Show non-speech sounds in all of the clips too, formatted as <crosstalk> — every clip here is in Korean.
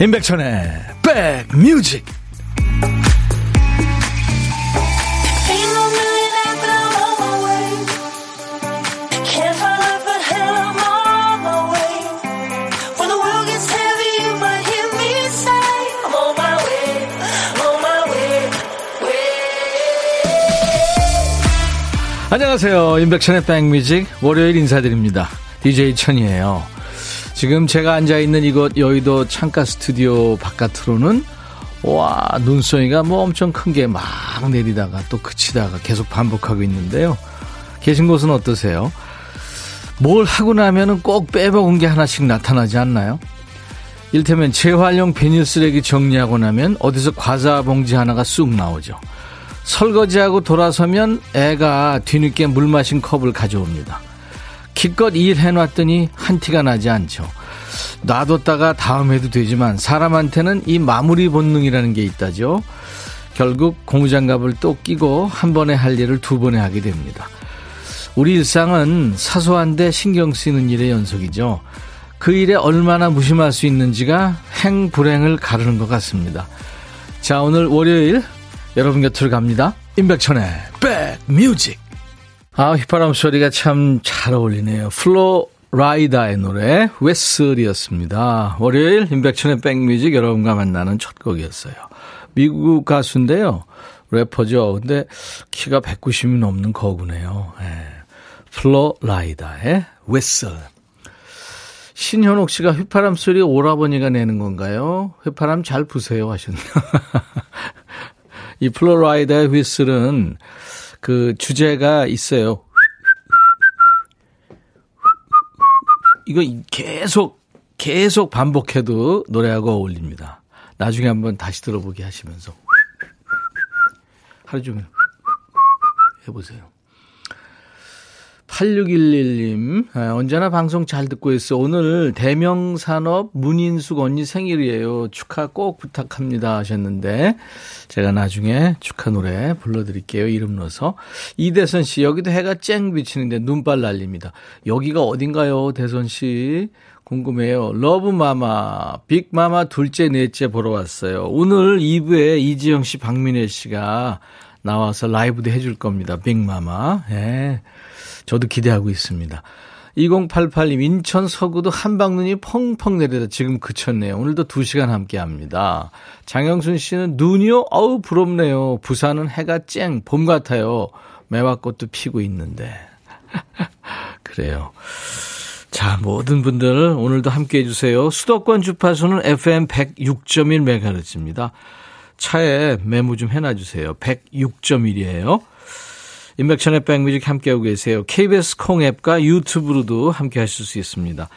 임백천의 백뮤직. 안녕하세요. 임백천의 백뮤직 월요일 인사드립니다. DJ 천이에요 지금 제가 앉아 있는 이곳 여의도 창가 스튜디오 바깥으로는 와 눈송이가 뭐 엄청 큰 게 막 내리다가 또 그치다가 계속 반복하고 있는데요. 계신 곳은 어떠세요? 뭘 하고 나면은 꼭 빼먹은 게 하나씩 나타나지 않나요? 일테면 재활용 비닐 쓰레기 정리하고 나면 어디서 과자 봉지 하나가 쑥 나오죠. 설거지하고 돌아서면 애가 뒤늦게 물 마신 컵을 가져옵니다. 기껏 일해놨더니 한 티가 나지 않죠. 놔뒀다가 다음 해도 되지만 사람한테는 이 마무리 본능이라는 게 있다죠. 결국 고무장갑을 또 끼고 한 번에 할 일을 두 번에 하게 됩니다. 우리 일상은 사소한데 신경 쓰이는 일의 연속이죠. 그 일에 얼마나 무심할 수 있는지가 행 불행을 가르는 것 같습니다. 자, 오늘 월요일 여러분 곁으로 갑니다. 임백천의 백뮤직. 아, 휘파람 소리가 참 잘 어울리네요. 플로 라이다의 노래 Whistle이었습니다. 월요일 임백천의 백뮤직 여러분과 만나는 첫 곡이었어요. 미국 가수인데요. 래퍼죠. 근데 키가 190이 넘는 거구네요. 네. 플로 라이다의 Whistle. 신현옥 씨가 휘파람 소리 오라버니가 내는 건가요? 휘파람 잘 부세요 하셨네요. <laughs> 이 플로라이다의 휘슬은 그 주제가 있어요. 이거 계속 계속 반복해도 노래하고 어울립니다. 나중에 한번 다시 들어보게 하시면서 하루 종일 해보세요. 8611님, 아, 언제나 방송 잘 듣고 있어. 오늘 대명산업 문인숙 언니 생일이에요. 축하 꼭 부탁합니다 하셨는데, 제가 나중에 축하 노래 불러드릴게요. 이름 넣어서. 이대선 씨, 여기도 해가 쨍 비치는데 눈발 날립니다. 여기가 어딘가요, 대선 씨? 궁금해요. 러브마마, 빅마마 둘째, 넷째 보러 왔어요. 오늘 2부에 이지영 씨, 박민혜 씨가 나와서 라이브도 해줄 겁니다. 빅마마. 예. 네. 저도 기대하고 있습니다. 2088님, 인천 서구도 한방눈이 펑펑 내리다 지금 그쳤네요. 오늘도 2시간 함께 합니다. 장영순 씨는 눈이요? 어우, 부럽네요. 부산은 해가 쨍, 봄 같아요. 매화꽃도 피고 있는데. <laughs> 그래요. 자, 모든 분들 오늘도 함께 해주세요. 수도권 주파수는 FM 106.1MHz입니다. 차에 메모 좀 해놔주세요. 106.1이에요. 인백천의 백뮤직 함께하고 계세요. KBS 콩앱과 유튜브로도 함께 하실 수 있습니다.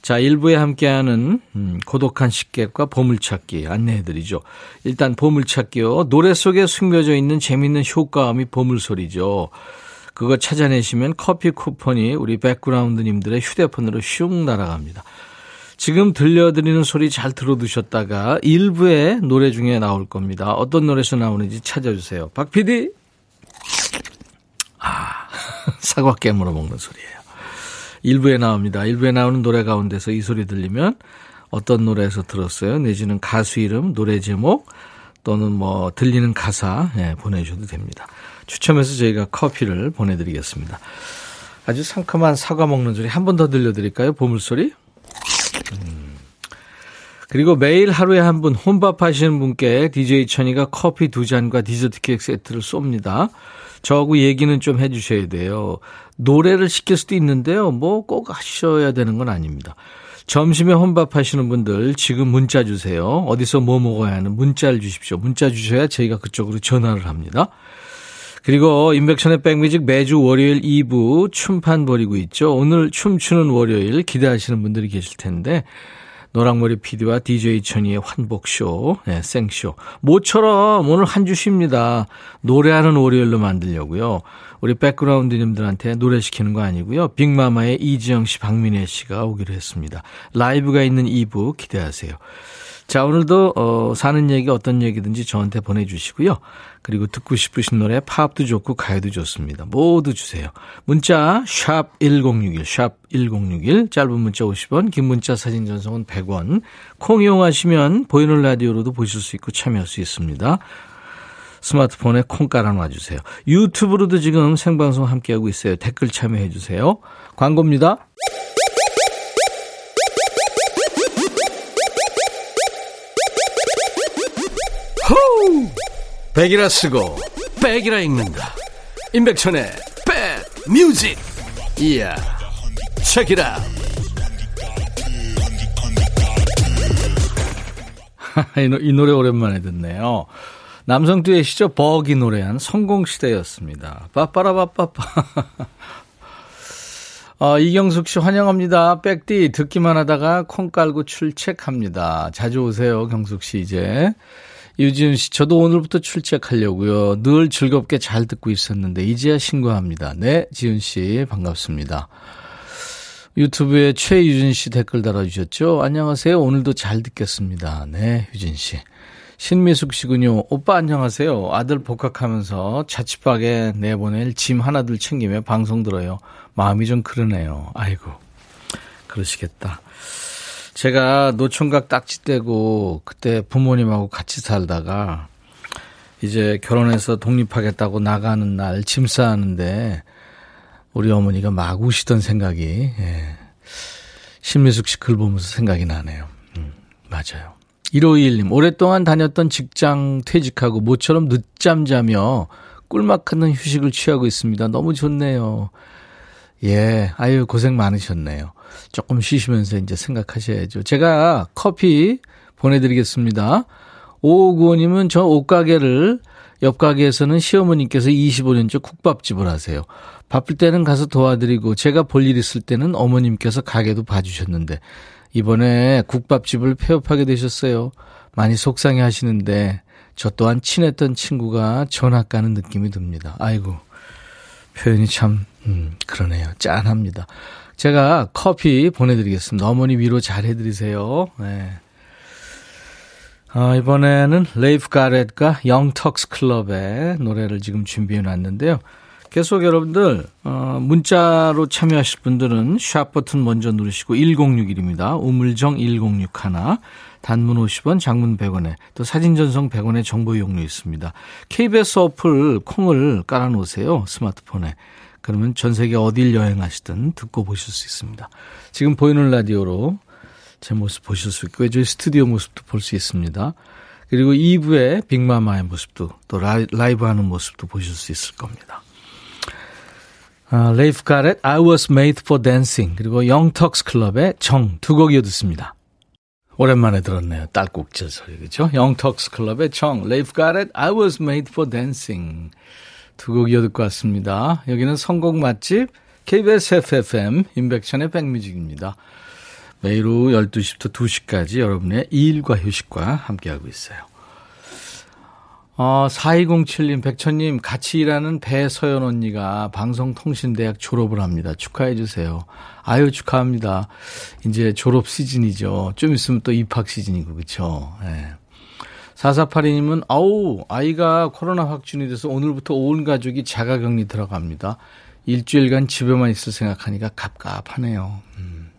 자, 1부에 함께하는 음, 고독한 식객과 보물찾기 안내해드리죠. 일단 보물찾기요. 노래 속에 숨겨져 있는 재밌는 효과음이 보물소리죠. 그거 찾아내시면 커피 쿠폰이 우리 백그라운드님들의 휴대폰으로 슝 날아갑니다. 지금 들려드리는 소리 잘 들어두셨다가 일부에 노래 중에 나올 겁니다. 어떤 노래에서 나오는지 찾아주세요. 박 PD! 아, 사과 깨물어 먹는 소리예요. 일부에 나옵니다. 일부에 나오는 노래 가운데서 이 소리 들리면 어떤 노래에서 들었어요? 내지는 가수 이름, 노래 제목 또는 뭐 들리는 가사 예, 보내주셔도 됩니다. 추첨해서 저희가 커피를 보내드리겠습니다. 아주 상큼한 사과 먹는 소리 한 번 더 들려드릴까요? 보물소리? 음. 그리고 매일 하루에 한 분 혼밥 하시는 분께 DJ 천이가 커피 두 잔과 디저트 케이크 세트를 쏩니다. 저하고 얘기는 좀 해주셔야 돼요. 노래를 시킬 수도 있는데요. 뭐 꼭 하셔야 되는 건 아닙니다. 점심에 혼밥 하시는 분들 지금 문자 주세요. 어디서 뭐 먹어야 하는 문자를 주십시오. 문자 주셔야 저희가 그쪽으로 전화를 합니다. 그리고 인백션의 백뮤직 매주 월요일 2부 춤판 벌이고 있죠. 오늘 춤추는 월요일 기대하시는 분들이 계실 텐데 노랑머리 PD와 DJ 천이의 환복쇼, 네, 생쇼. 모처럼 오늘 한주 쉽니다. 노래하는 월요일로 만들려고요. 우리 백그라운드님들한테 노래 시키는 거 아니고요. 빅마마의 이지영 씨, 박민혜 씨가 오기로 했습니다. 라이브가 있는 2부 기대하세요. 자, 오늘도, 어, 사는 얘기 어떤 얘기든지 저한테 보내주시고요. 그리고 듣고 싶으신 노래 팝도 좋고 가요도 좋습니다. 모두 주세요. 문자, 샵 1061, 샵 1061, 짧은 문자 50원, 긴 문자 사진 전송은 100원. 콩 이용하시면 보이는 라디오로도 보실 수 있고 참여할 수 있습니다. 스마트폰에 콩 깔아놔 주세요. 유튜브로도 지금 생방송 함께하고 있어요. 댓글 참여해 주세요. 광고입니다. 백이라 쓰고 백이라 읽는다. 임백천의 백 뮤직. 이야. 책이라. <laughs> 이 노래 오랜만에 듣네요. 남성 듀엣이죠. 버기 노래한 성공시대였습니다. 빠빠라빠빠빠. <laughs> 어, 이경숙 씨 환영합니다. 백디 듣기만 하다가 콩 깔고 출첵합니다. 자주 오세요, 경숙 씨 이제. 유지은 씨, 저도 오늘부터 출첵하려고요. 늘 즐겁게 잘 듣고 있었는데 이제야 신고합니다. 네, 지은 씨 반갑습니다. 유튜브에 최유진 씨 댓글 달아주셨죠? 안녕하세요. 오늘도 잘 듣겠습니다. 네, 유진 씨. 신미숙 씨군요. 오빠 안녕하세요. 아들 복학하면서 자취방에 내보낼 짐 하나둘 챙기며 방송 들어요. 마음이 좀 그러네요. 아이고. 그러시겠다. 제가 노총각 딱지 떼고 그때 부모님하고 같이 살다가 이제 결혼해서 독립하겠다고 나가는 날 짐 싸는데 우리 어머니가 막 우시던 생각이 예. 신미숙 씨 글 보면서 생각이 나네요. 음, 맞아요. 1521님, 오랫동안 다녔던 직장 퇴직하고 모처럼 늦잠 자며 꿀맛 같은 휴식을 취하고 있습니다. 너무 좋네요. 예, 아유, 고생 많으셨네요. 조금 쉬시면서 이제 생각하셔야죠. 제가 커피 보내드리겠습니다. 5595님은 저 옷가게를 옆 가게에서는 시어머님께서 25년째 국밥집을 하세요. 바쁠 때는 가서 도와드리고 제가 볼 일 있을 때는 어머님께서 가게도 봐주셨는데 이번에 국밥집을 폐업하게 되셨어요. 많이 속상해 하시는데 저 또한 친했던 친구가 전학 가는 느낌이 듭니다. 아이고 표현이 참 음, 그러네요. 짠합니다. 제가 커피 보내드리겠습니다. 어머니 위로 잘 해드리세요. 네. 아, 이번에는 레이프 가렛과 영턱스 클럽의 노래를 지금 준비해 놨는데요. 계속 여러분들 어, 문자로 참여하실 분들은 샵 버튼 먼저 누르시고 1061입니다. 우물정 1061 단문 50원, 장문 100원에 또 사진 전송 100원의 정보 이용료 있습니다. KBS 어플 콩을 깔아 놓으세요. 스마트폰에. 그러면 전 세계 어딜 여행하시든 듣고 보실 수 있습니다. 지금 보이는 라디오로 제 모습 보실 수 있고 저희 스튜디오 모습도 볼 수 있습니다. 그리고 2부의 빅마마의 모습도 또 라이브 하는 모습도 보실 수 있을 겁니다. 아, 레이프 가렛 I was made for dancing 그리고 영턱스 클럽의 정 두 곡 이어 듣습니다. 오랜만에 들었네요. 딸꾹질 소리 그죠? 영턱스 클럽의 정 레이프 가렛 I was made for dancing 두 곡 이어듣고 왔습니다. 여기는 선곡 맛집 KBS FFM 인백천의 백뮤직입니다. 매일 오후 12시부터 2시까지 여러분의 일과 휴식과 함께하고 있어요. 어, 4207님, 백천님, 같이 일하는 배서연 언니가 방송통신대학 졸업을 합니다. 축하해주세요. 아유, 축하합니다. 이제 졸업 시즌이죠. 좀 있으면 또 입학 시즌이고, 그쵸? 예. 4482님은, 아우, 아이가 코로나 확진이 돼서 오늘부터 온 가족이 자가 격리 들어갑니다. 일주일간 집에만 있을 생각하니까 갑갑하네요. 음.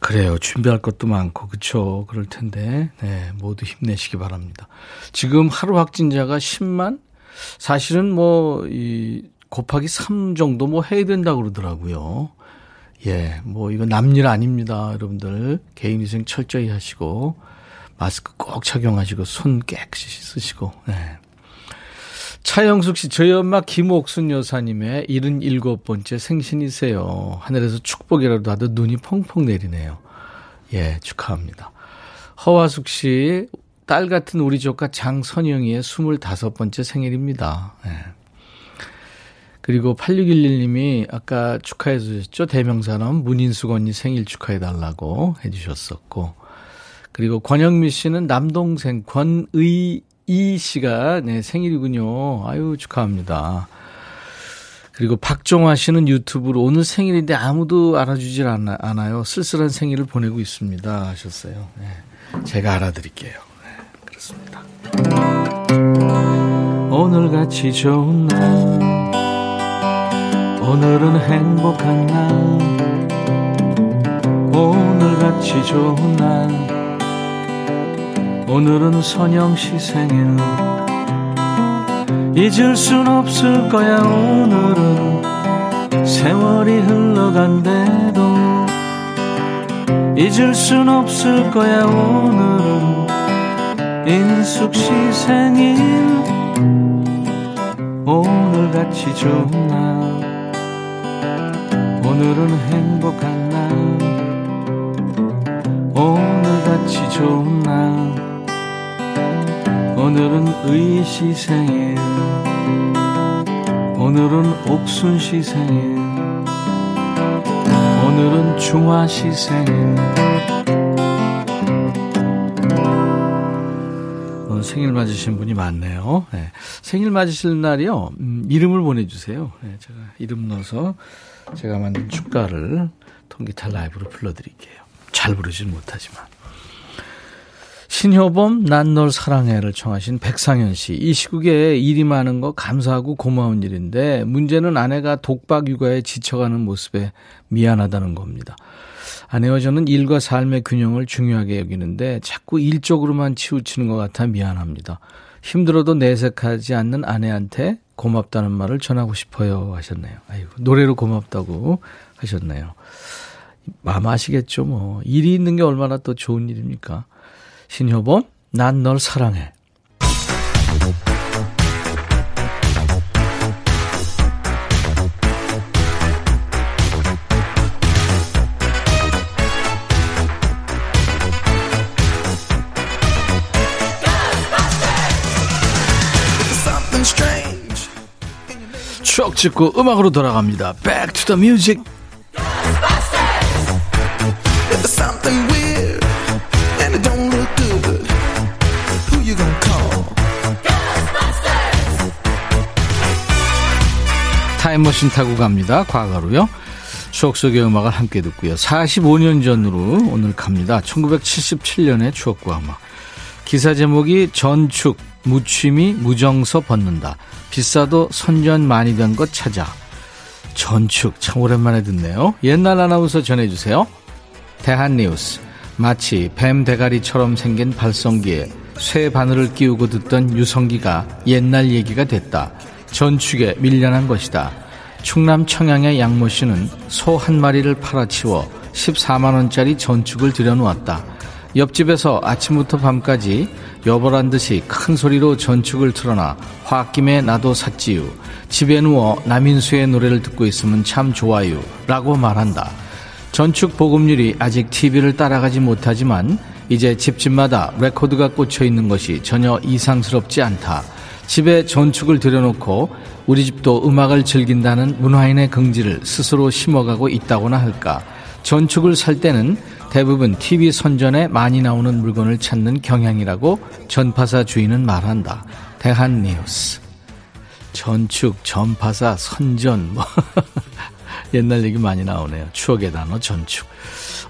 그래요. 준비할 것도 많고, 그쵸. 그럴 텐데, 네, 모두 힘내시기 바랍니다. 지금 하루 확진자가 10만? 사실은 뭐, 이, 곱하기 3 정도 뭐 해야 된다고 그러더라고요. 예, 뭐, 이거 남일 아닙니다. 여러분들. 개인 위생 철저히 하시고, 마스크 꼭 착용하시고, 손 깨끗이 쓰시고, 네. 차영숙 씨, 저희 엄마 김옥순 여사님의 77번째 생신이세요. 하늘에서 축복이라도 하듯 눈이 펑펑 내리네요. 예, 축하합니다. 허화숙 씨, 딸 같은 우리 조카 장선영이의 25번째 생일입니다. 예. 그리고 8611님이 아까 축하해 주셨죠? 대명사람 문인숙 언니 생일 축하해 달라고 해 주셨었고. 그리고 권영미 씨는 남동생 권의 이 씨가 네, 생일이군요. 아유, 축하합니다. 그리고 박종화 씨는 유튜브로 오늘 생일인데 아무도 알아주질 않아, 않아요. 쓸쓸한 생일을 보내고 있습니다. 하셨어요. 네. 제가 알아드릴게요. 네, 그렇습니다. 오늘 같이 좋은 날 오늘은 행복한 날 오늘 같이 좋은 날 오늘은 선영 씨 생일. 잊을 순 없을 거야 오늘은. 세월이 흘러간대도. 잊을 순 없을 거야 오늘은. 인숙 씨 생일. 오늘같이 좋은 날. 오늘은 행복한 날. 오늘같이 좋은 날 오늘은 의 시 생일. 오늘은 옥순 시 생일. 오늘은 중화 시 생일. 오늘 생일 맞으신 분이 많네요. 네. 생일 맞으실 날이요? 음, 이름을 보내주세요. 네, 제가 이름 넣어서 제가 만든 축가를 통기타 라이브로 불러드릴게요. 잘 부르진 못하지만 신효범 난 널 사랑해를 청하신 백상현 씨. 이 시국에 일이 많은 거 감사하고 고마운 일인데 문제는 아내가 독박 육아에 지쳐가는 모습에 미안하다는 겁니다. 아내와 저는 일과 삶의 균형을 중요하게 여기는데 자꾸 일 쪽으로만 치우치는 것 같아 미안합니다. 힘들어도 내색하지 않는 아내한테 고맙다는 말을 전하고 싶어요 하셨네요. 아이고 노래로 고맙다고 하셨네요. 마음 아시겠죠 뭐 일이 있는 게 얼마나 또 좋은 일입니까? 신효범, 난 널 사랑해. 추억 찍고 음악으로 돌아갑니다. Back to the music. 타임머신 타고 갑니다. 과거로요. 추억 속의 음악을 함께 듣고요. 45년 전으로 오늘 갑니다. 1977년의 추억과 음악. 기사 제목이 전축, 무취미, 무정서 벗는다. 비싸도 선전 많이 된 것 찾아. 전축, 참 오랜만에 듣네요. 옛날 아나운서 전해주세요. 대한뉴스. 마치 뱀 대가리처럼 생긴 발성기에 쇠 바늘을 끼우고 듣던 유성기가 옛날 얘기가 됐다. 전축에 밀려난 것이다. 충남 청양의 양모 씨는 소 한 마리를 팔아치워 14만원짜리 전축을 들여놓았다. 옆집에서 아침부터 밤까지 여보란 듯이 큰 소리로 전축을 틀어놔 홧김에 나도 샀지유. 집에 누워 남인수의 노래를 듣고 있으면 참 좋아요. 라고 말한다. 전축 보급률이 아직 TV를 따라가지 못하지만 이제 집집마다 레코드가 꽂혀 있는 것이 전혀 이상스럽지 않다. 집에 전축을 들여놓고 우리 집도 음악을 즐긴다는 문화인의 긍지를 스스로 심어가고 있다고나 할까. 전축을 살 때는 대부분 TV 선전에 많이 나오는 물건을 찾는 경향이라고 전파사 주인은 말한다. 대한뉴스. 전축, 전파사, 선전, 뭐. <laughs> 옛날 얘기 많이 나오네요. 추억의 단어 전축.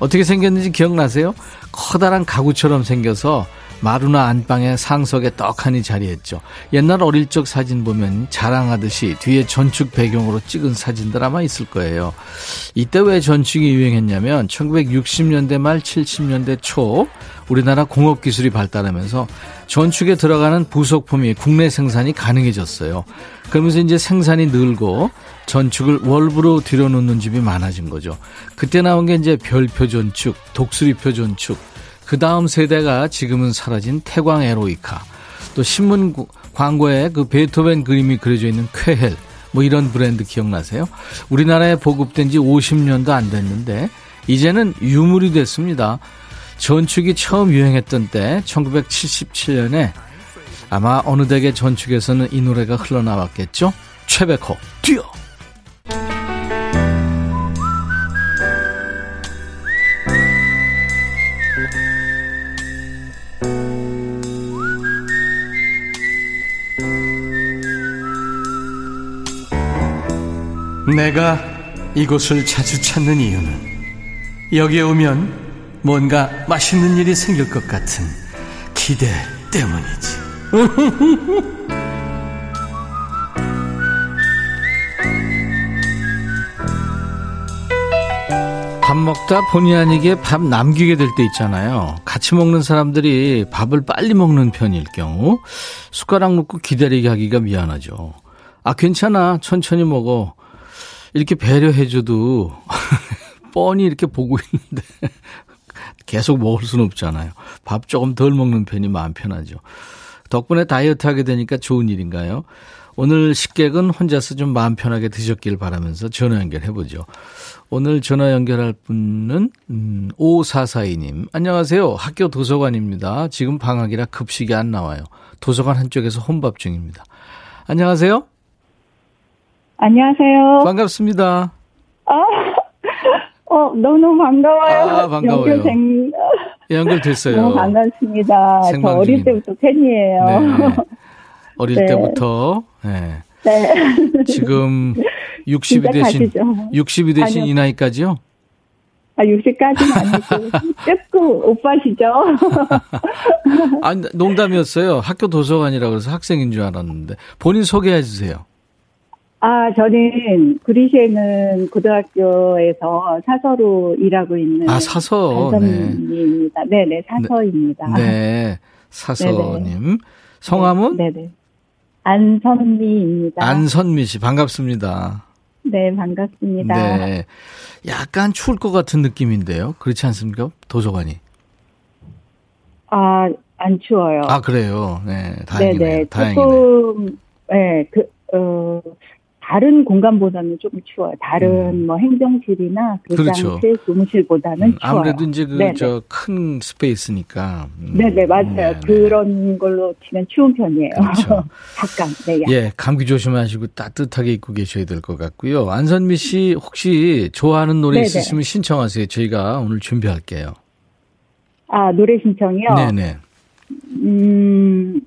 어떻게 생겼는지 기억나세요? 커다란 가구처럼 생겨서 마루나 안방에 상석에 떡하니 자리했죠. 옛날 어릴 적 사진 보면 자랑하듯이 뒤에 전축 배경으로 찍은 사진들 아마 있을 거예요. 이때 왜 전축이 유행했냐면 1960년대 말 70년대 초 우리나라 공업 기술이 발달하면서 전축에 들어가는 부속품이 국내 생산이 가능해졌어요. 그러면서 이제 생산이 늘고 전축을 월부로 들여놓는 집이 많아진 거죠. 그때 나온 게 이제 별표 전축, 독수리표 전축, 그 다음 세대가 지금은 사라진 태광 에로이카, 또 신문 광고에 그 베토벤 그림이 그려져 있는 쾌헬, 뭐 이런 브랜드 기억나세요? 우리나라에 보급된 지 50년도 안 됐는데, 이제는 유물이 됐습니다. 전축이 처음 유행했던 때, 1977년에 아마 어느 댁의 전축에서는 이 노래가 흘러나왔겠죠? 최백호, 뛰어! 내가 이곳을 자주 찾는 이유는 여기에 오면 뭔가 맛있는 일이 생길 것 같은 기대 때문이지. <laughs> 밥 먹다 본의 아니게 밥 남기게 될 때 있잖아요. 같이 먹는 사람들이 밥을 빨리 먹는 편일 경우 숟가락 놓고 기다리게 하기가 미안하죠. 아, 괜찮아. 천천히 먹어. 이렇게 배려해줘도 <laughs> 뻔히 이렇게 보고 있는데 <laughs> 계속 먹을 수는 없잖아요. 밥 조금 덜 먹는 편이 마음 편하죠. 덕분에 다이어트 하게 되니까 좋은 일인가요? 오늘 식객은 혼자서 좀 마음 편하게 드셨길 바라면서 전화 연결해보죠. 오늘 전화 연결할 분은 음, 5442님. 안녕하세요. 학교 도서관입니다. 지금 방학이라 급식이 안 나와요. 도서관 한쪽에서 혼밥 중입니다. 안녕하세요. 안녕하세요. 반갑습니다. 아, 어, 너무 반가워요. 아, 반가워요. 연결된, 연결됐어요. 너무 반갑습니다. 저 어릴 때부터 팬이에요. 네. 어릴 네. 때부터 네. 네. 지금 60이 진짜 되신 가시죠. 60이 되신 아니요. 이 나이까지요? 아, 60까지는 아니고, <laughs> 조금 오빠시죠? <laughs> 아, 농담이었어요. 학교 도서관이라고 해서 학생인 줄 알았는데 본인 소개해 주세요. 아, 저는 구리시에는 고등학교에서 사서로 일하고 있는 아, 사서. 네. 안선미입니다. 네, 네, 사서입니다. 네. <laughs> 사서님. 성함은 네, 네. 안선미입니다. 안선미 씨 반갑습니다. 네, 반갑습니다. 네. 약간 추울 것 같은 느낌인데요. 그렇지 않습니까? 도서관이. 아, 안 추워요. 아, 그래요. 네. 다행이네요. 네네. 다행이네. 조금, 네, 그, 어, 다른 공간보다는 조금 추워요. 다른 뭐 행정실이나 음. 그렇죠. 교장실, 교무실보다는 음, 추워요. 아무래도 이제 그. 저 큰 스페이스니까. 음, 네네, 맞아요. 네네. 그런 걸로 치면 추운 편이에요. 그렇죠. <laughs> 잠깐, 네. 예, 감기 조심하시고 따뜻하게 입고 계셔야 될 것 같고요. 안선미 씨 혹시 좋아하는 노래 네네. 있으시면 신청하세요. 저희가 오늘 준비할게요. 아, 노래 신청이요? 네네. 음,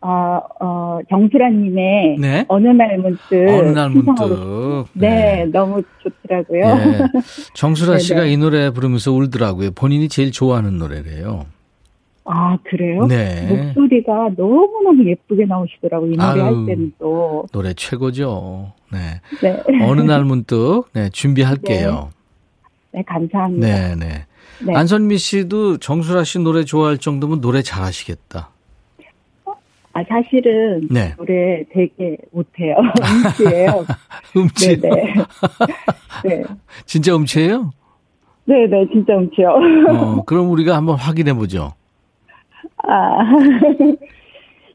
어, 어, 정수라님의 네. 어느 날 문득. 어느 날 문득. 네, 너무 좋더라고요. 예. <laughs> 정수라 씨가 네네. 이 노래 부르면서 울더라고요. 본인이 제일 좋아하는 노래래요. 아, 그래요? 네. 목소리가 너무너무 예쁘게 나오시더라고요. 이 노래 아유. 할 때는 또. 노래 최고죠. 네. 네. 어느 날 <laughs> 문득 네, 준비할게요. 네, 감사합니다. 네, 네. 네. 안선미 씨도 정수라 씨 노래 좋아할 정도면 노래 잘하시겠다. 아, 사실은 네. 노래 되게 못해요. <laughs> 음치예요. <laughs> 음치. 네네. <laughs> 네. 진짜 음치예요? 네네, 진짜 음치요. 어, 그럼 우리가 한번 확인해 보죠. 아.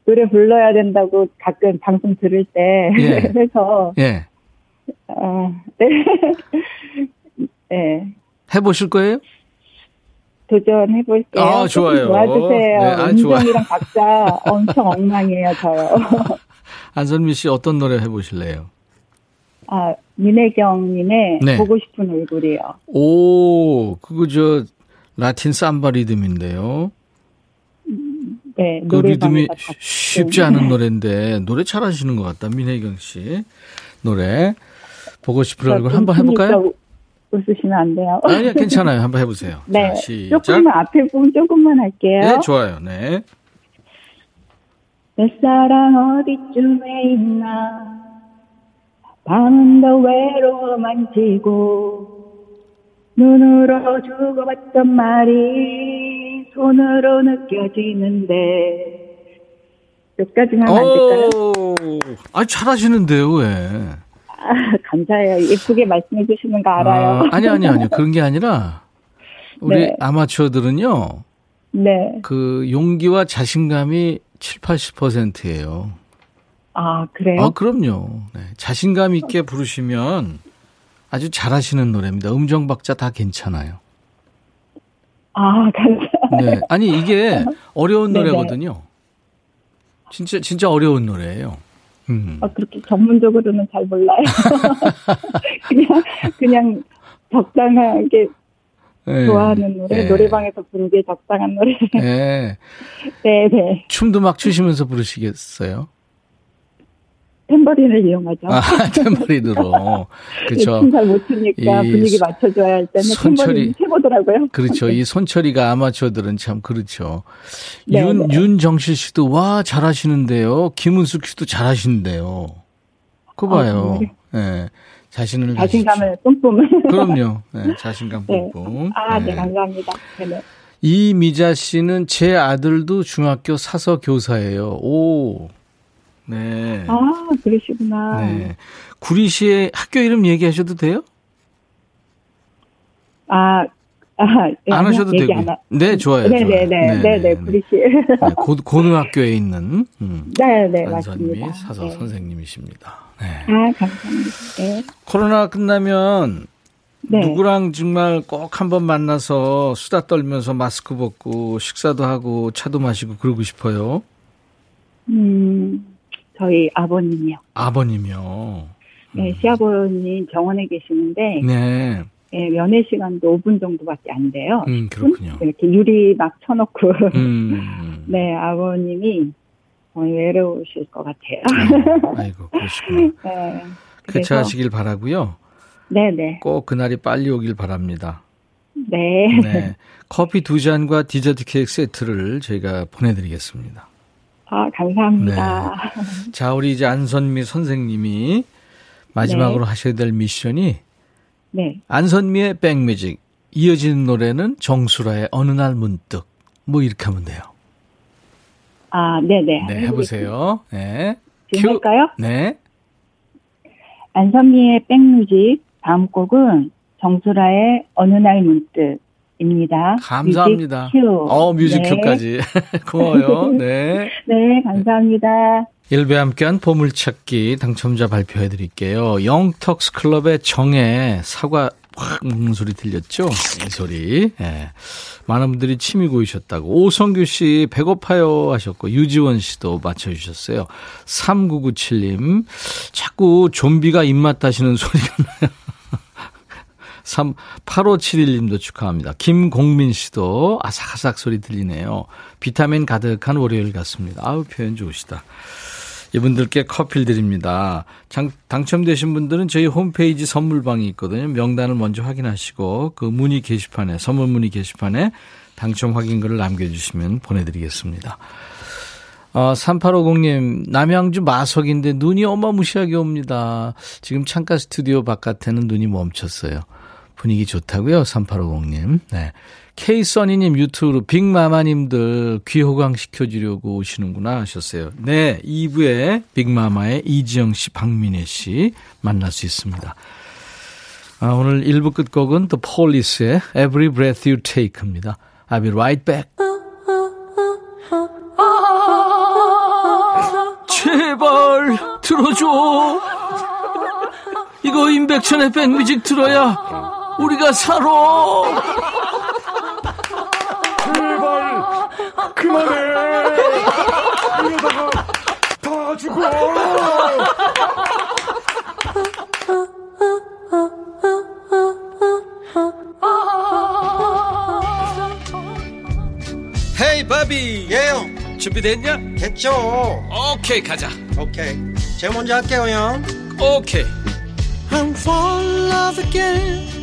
노래 불러야 된다고 가끔 방송 들을 때 예. 해서, 예. 아, 네. 네. 해보실 거예요? 도전해 볼게요. 아, 조금 좋아요. 도와주세요. 네, 아, 좋아요. 음정이랑 박자 <laughs> 엄청 엉망이에요, 저요. <laughs> 안선미 씨 어떤 노래 해 보실래요? 아, 민혜경님의 네. 보고 싶은 얼굴이요. 오, 그거 저 라틴 삼바 리듬인데요. 네, 그 리듬이. 쉽지 않은 노래인데 노래 잘하시는 것 같다. 민혜경 씨 노래 보고 싶은 얼굴 좀 한번 해볼까요? 웃으시면 안 돼요. 아니요, 괜찮아요. <laughs> 한번 해보세요. 네, 자. 조금만 앞에 부분 조금만 할게요. 네, 좋아요. 네. 내 사랑 어디쯤에 있나 밤은 더 외로워만 지고 눈으로 주고받던 말이 손으로 느껴지는데 여기까지만 안 될까요? 오, 아 잘하시는데요, 왜? 아, <laughs> 감사해요. 예쁘게 말씀해 주시는 거 알아요. 아, 아니, 아니, 아니요. 그런 게 아니라, 우리 네. 아마추어들은요, 네. 그 용기와 자신감이 7, 80%예요. 아, 그래요? 아, 그럼요. 네. 자신감 있게 부르시면 아주 잘하시는 노래입니다. 음정 박자 다 괜찮아요. 아, 감사해요. 네. 아니, 이게 어려운 네네. 노래거든요. 진짜, 진짜 어려운 노래예요. 음. 아, 그렇게 전문적으로는 잘 몰라요. <laughs> 그냥, 그냥 적당하게 네. 좋아하는 노래, 네. 노래방에서 부르기에 적당한 노래. 네. <laughs> 네, 네. 춤도 막 추시면서 부르시겠어요? 탬버린을 이용하죠. 아, 탬버린으로. 그렇죠. 잘못 치니까 분위기 맞춰줘야 할 때는 탬버린이 최고더라고요. 그렇죠. 이 <laughs> 손처리가 아마추어들은 참 그렇죠. 네, 윤, 네. 윤정실 씨도 와, 잘하시는데요. 김은숙 씨도 잘하시는데요. 그거 봐요. 예. 네. 네. 자신을 자신감을 뿜뿜. <laughs> 그럼요. 네, 자신감 뿜뿜. 네. 아, 네, 네 감사합니다. 네. 이미자 씨는 제 아들도 중학교 사서 교사예요. 오. 네. 아, 그러시구나. 네. 구리 씨의 학교 이름 얘기하셔도 돼요? 아, 아, 네, 안 하셔도 되고. 안 하... 네, 좋아요. 네네네. 네네, 네, 네, 구리 씨. 네, 고, 고등학교에 있는, 음, 네네, 맞습니다. 사서 네. 선생님이십니다. 네. 아, 감사합니다. 네. 코로나 끝나면 네. 누구랑 정말 꼭 한번 만나서 수다 떨면서 마스크 벗고 식사도 하고 차도 마시고 그러고 싶어요. 음, 저희 아버님이요. 아버님이요. 네, 음. 시아버님 병원에 계시는데. 네. 네, 면회 시간도 5분 정도밖에 안 돼요. 음, 그렇군요. 이렇게 유리 막 쳐놓고. 음. <laughs> 네, 아버님이 거의 외로우실 것 같아요. 아, <laughs> 아이고, 그러시구나. 네. 쾌차하시길 바라고요. 네네. 꼭 그날이 빨리 오길 바랍니다. 네. 네. 커피 두 잔과 디저트 케이크 세트를 저희가 보내드리겠습니다. 아, 감사합니다. 네. 자, 우리 이제 안선미 선생님이 마지막으로 네. 하셔야 될 미션이 네. 안선미의 백뮤직 이어지는 노래는 정수라의 어느 날 문득 뭐 이렇게 하면 돼요. 아, 네네. 네, 해보세요. 네. 지금 큐. 할까요? 네. 안선미의 백뮤직 다음 곡은 정수라의 어느 날 문득 입니다. 감사합니다. 뮤직 큐. 어, 뮤직 네. 큐까지. <laughs> 고마워요. <laughs> 네. 네, 감사합니다. 일배 함께한 보물찾기 당첨자 발표해 드릴게요. 영턱스 클럽의 정에 사과 확 먹는 소리 들렸죠? 이 소리. 예. 많은 분들이 침이 고이셨다고. 오성규 씨 배고파요 하셨고 유지원 씨도 맞춰주셨어요. 3997님 자꾸 좀비가 입맛 다시는 소리가 나요. 3, 8571님도 축하합니다. 김공민 씨도 아삭아삭 소리 들리네요. 비타민 가득한 월요일 같습니다. 아우, 표현 좋으시다. 이분들께 커피를 드립니다. 장, 당첨되신 분들은 저희 홈페이지 선물방이 있거든요. 명단을 먼저 확인하시고 그 문의 게시판에 선물 문의 게시판에 당첨 확인글을 남겨주시면 보내드리겠습니다. 어, 3850님, 남양주 마석인데 눈이 어마무시하게 옵니다. 지금 창가 스튜디오 바깥에는 눈이 멈췄어요. 분위기 좋다고요? 3850님. 네. K써니님 유튜브로 빅마마님들 귀호강 시켜주려고 오시는구나 하셨어요. 네, 2부에 빅마마의 이지영 씨, 박민혜 씨 만날 수 있습니다. 아, 오늘 1부 끝곡은 The Police의 Every Breath You Take입니다. I'll be right back. 제발 들어줘. 이거 임백천의 백뮤직 들어야 우리가 살아. 제발 그만해. 이러다가 다 죽어. 헤이 바비. 예영. 준비됐냐? 됐죠. 오케이 가자. 오케이. 제가 먼저 할게요 형. 오케이. I'm fall in love again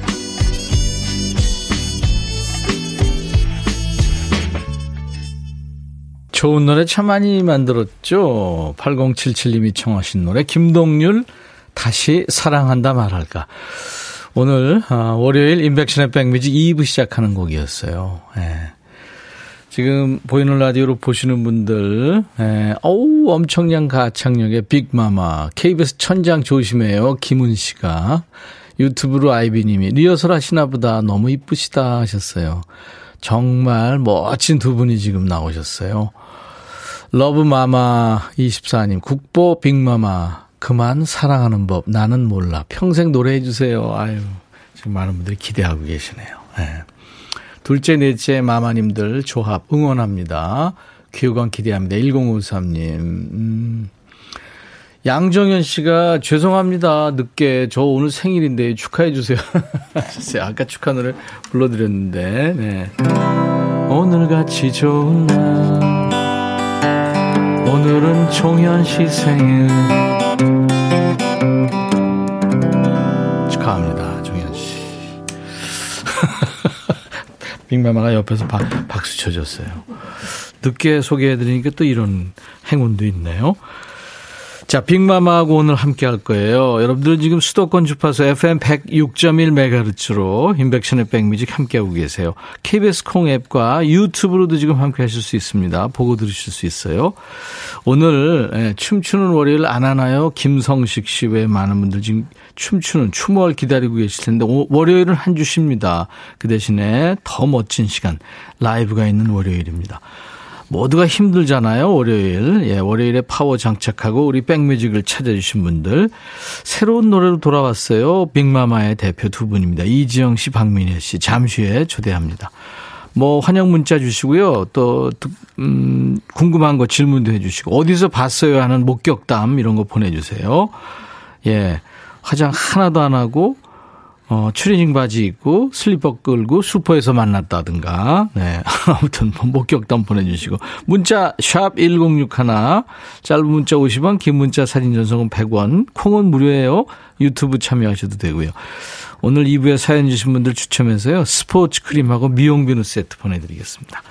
좋은 노래 참 많이 만들었죠. 8077님이 청하신 노래 김동률 다시 사랑한다 말할까. 오늘 어, 월요일 인백션의 백뮤직 2부 시작하는 곡이었어요. 예. 지금 보이는 라디오로 보시는 분들, 예, 어우, 엄청난 가창력의 빅마마, KBS 천장 조심해요, 김은 씨가. 유튜브로 아이비님이 리허설 하시나 보다 너무 이쁘시다 하셨어요. 정말 멋진 두 분이 지금 나오셨어요. 러브마마 24님, 국보 빅마마, 그만 사랑하는 법, 나는 몰라. 평생 노래해 주세요. 아유, 지금 많은 분들이 기대하고 계시네요. 네. 둘째, 넷째 마마님들 조합 응원합니다. 귀요관 기대합니다. 1053님. 음. 양정현 씨가 죄송합니다. 늦게 저 오늘 생일인데 축하해 주세요. <laughs> 아까 축하 노래 불러드렸는데. 네. 오늘같이 좋은 날 오늘은 종현 씨 생일 축하합니다. 종현 씨. <laughs> 빅마마가 옆에서 박, 박수 쳐줬어요. 늦게 소개해드리니까 또 이런 행운도 있네요. 자, 빅마마하고 오늘 함께 할 거예요. 여러분들은 지금 수도권 주파수 FM 106.1MHz로 인백션의 백뮤직 함께하고 계세요. KBS 콩 앱과 유튜브로도 지금 함께 하실 수 있습니다. 보고 들으실 수 있어요. 오늘 예, 춤추는 월요일 안 하나요? 김성식 씨 외에 많은 분들 지금 춤추는 춤월 기다리고 계실 텐데 월요일은 한주 쉽니다. 그 대신에 더 멋진 시간 라이브가 있는 월요일입니다. 모두가 힘들잖아요, 월요일. 예, 월요일에 파워 장착하고 우리 백뮤직을 찾아주신 분들. 새로운 노래로 돌아왔어요. 빅마마의 대표 두 분입니다. 이지영 씨, 박민혜 씨. 잠시 후에 초대합니다. 뭐, 환영 문자 주시고요. 또, 음, 궁금한 거 질문도 해주시고, 어디서 봤어요 하는 목격담 이런 거 보내주세요. 예. 화장 하나도 안 하고, 어, 추리닝 바지 입고 슬리퍼 끌고 슈퍼에서 만났다든가. 네. <laughs> 아무튼 뭐 목격담 보내주시고. 문자 샵 1061. 짧은 문자 50원, 긴 문자 사진 전송은 100원. 콩은 무료예요. 유튜브 참여하셔도 되고요. 오늘 2부에 사연 주신 분들 추첨해서요. 스포츠 크림하고 미용 비누 세트 보내드리겠습니다.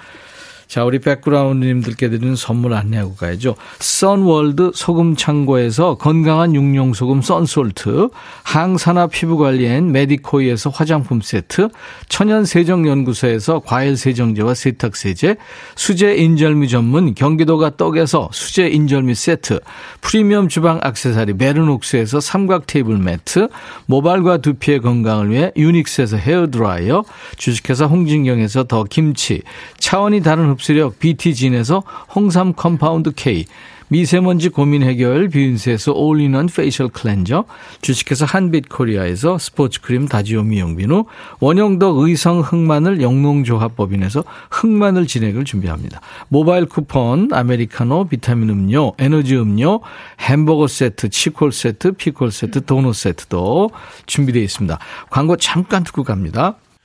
자, 우리 백그라운드님들께 드리는 선물 안내하고 가야죠. 선월드 소금 창고에서 건강한 용융 소금 썬솔트, 항산화 피부 관리엔 메디코이에서 화장품 세트, 천연 세정 연구소에서 과일 세정제와 세탁 세제, 수제 인절미 전문 경기도가 떡에서 수제 인절미 세트, 프리미엄 주방 악세사리 메르녹스에서 삼각 테이블 매트, 모발과 두피의 건강을 위해 유닉스에서 헤어 드라이어, 주식회사 홍진경에서 더 김치, 차원이 다른 흡수력 BT진에서 홍삼 compound K, 미세먼지 고민 해결 뷰인스에서 all-in-one facial cleanser, 주식회사 한빛코리아에서 스포츠크림 다지오 미용비누, 원형덕 의성 흑마늘 영농조합법인에서 흑마늘 진액을 준비합니다. 모바일 쿠폰, 아메리카노, 비타민 음료, 에너지 음료, 햄버거 세트, 치콜 세트, 피콜 세트, 도넛 세트도 준비되어 있습니다. 광고 잠깐 듣고 갑니다.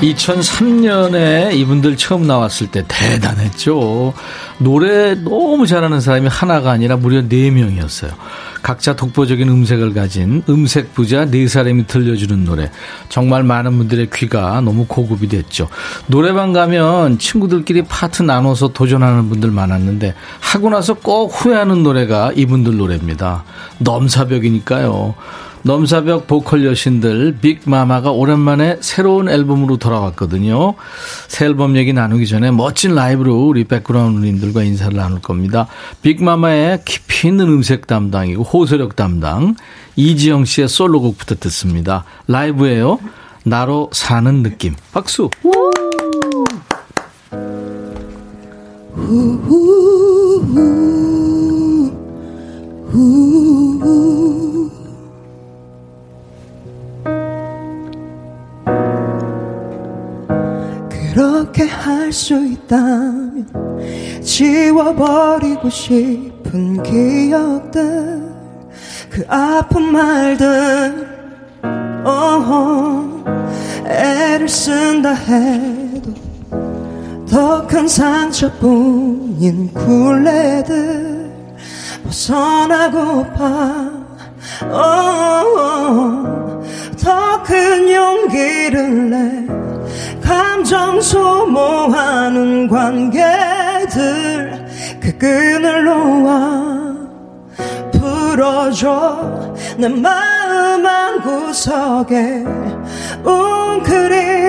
(2003년에) 이분들 처음 나왔을 때 대단했죠. 노래 너무 잘하는 사람이 하나가 아니라 무려 네명이었어요. 각자 독보적인 음색을 가진 음색 부자 네 사람이 들려주는 노래. 정말 많은 분들의 귀가 너무 고급이 됐죠. 노래방 가면 친구들끼리 파트 나눠서 도전하는 분들 많았는데 하고 나서 꼭 후회하는 노래가 이분들 노래입니다. 넘사벽이니까요 넘사벽 보컬 여신들 빅마마가 오랜만에 새로운 앨범으로 돌아왔거든요. 새 앨범 얘기 나누기 전에 멋진 라이브로 우리 백그라운드님들과 인사를 나눌 겁니다. 빅마마의 깊이 있는 음색 담당이고 호소력 담당 이지영 씨의 솔로곡부터 듣습니다. 라이브예요. 나로 사는 느낌. 박수. 그렇게 할 수 있다면 지워버리고 싶은 기억들 그 아픈 말들 어허, 애를 쓴다 해도 더 큰 상처뿐인 굴레들 벗어나고파. 더큰 용기를 내 감정 소모하는 관계들 그 끈을 놓아 풀어줘. 내 마음 한 구석에 웅크린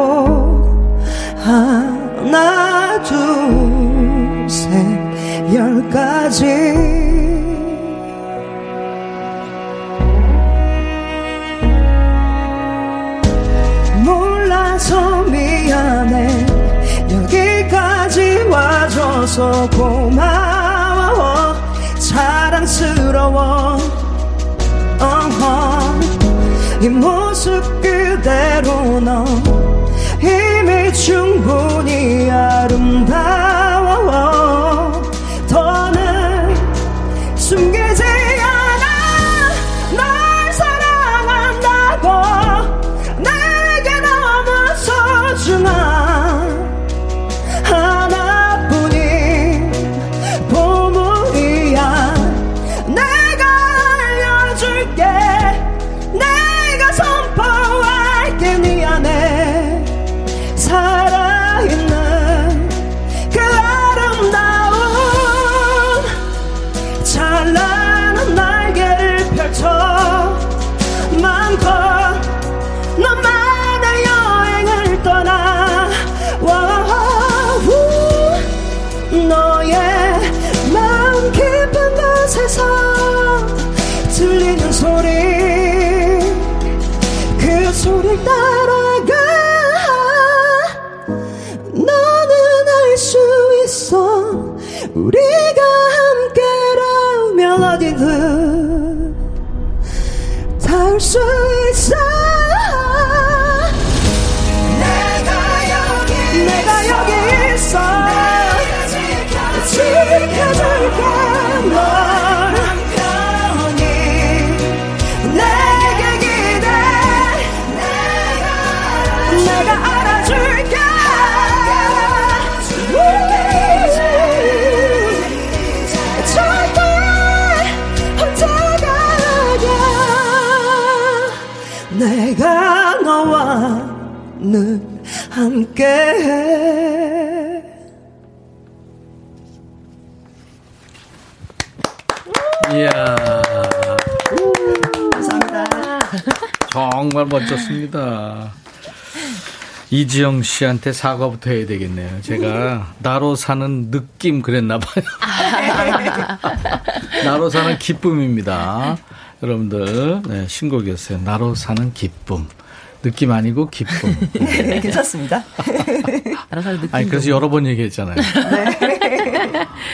고 하나 둘셋 열까지. 몰라서 미안해. 여기까지 와줘서 고마워. 자랑스러워. 어허. 이 모습 그대로 너 이미 충분히 아름다워 곳에서 들리는 소리 그 소리를 따라가 너는 알 수 있어. 우리가 함께라면 어디든 닿을 수 있어 늘 함께해 이야. 감사합니다. 정말 멋졌습니다. 이지영 씨한테 사과부터 해야 되겠네요. 제가 나로 사는 느낌 그랬나 봐요. <laughs> 나로 사는 기쁨입니다. 여러분들 네, 신곡이었어요. 나로 사는 기쁨. 느낌 아니고 기쁨. <laughs> 네, 괜찮습니다. 알아서 느낌. 아니 그래서 여러 번 얘기했잖아요.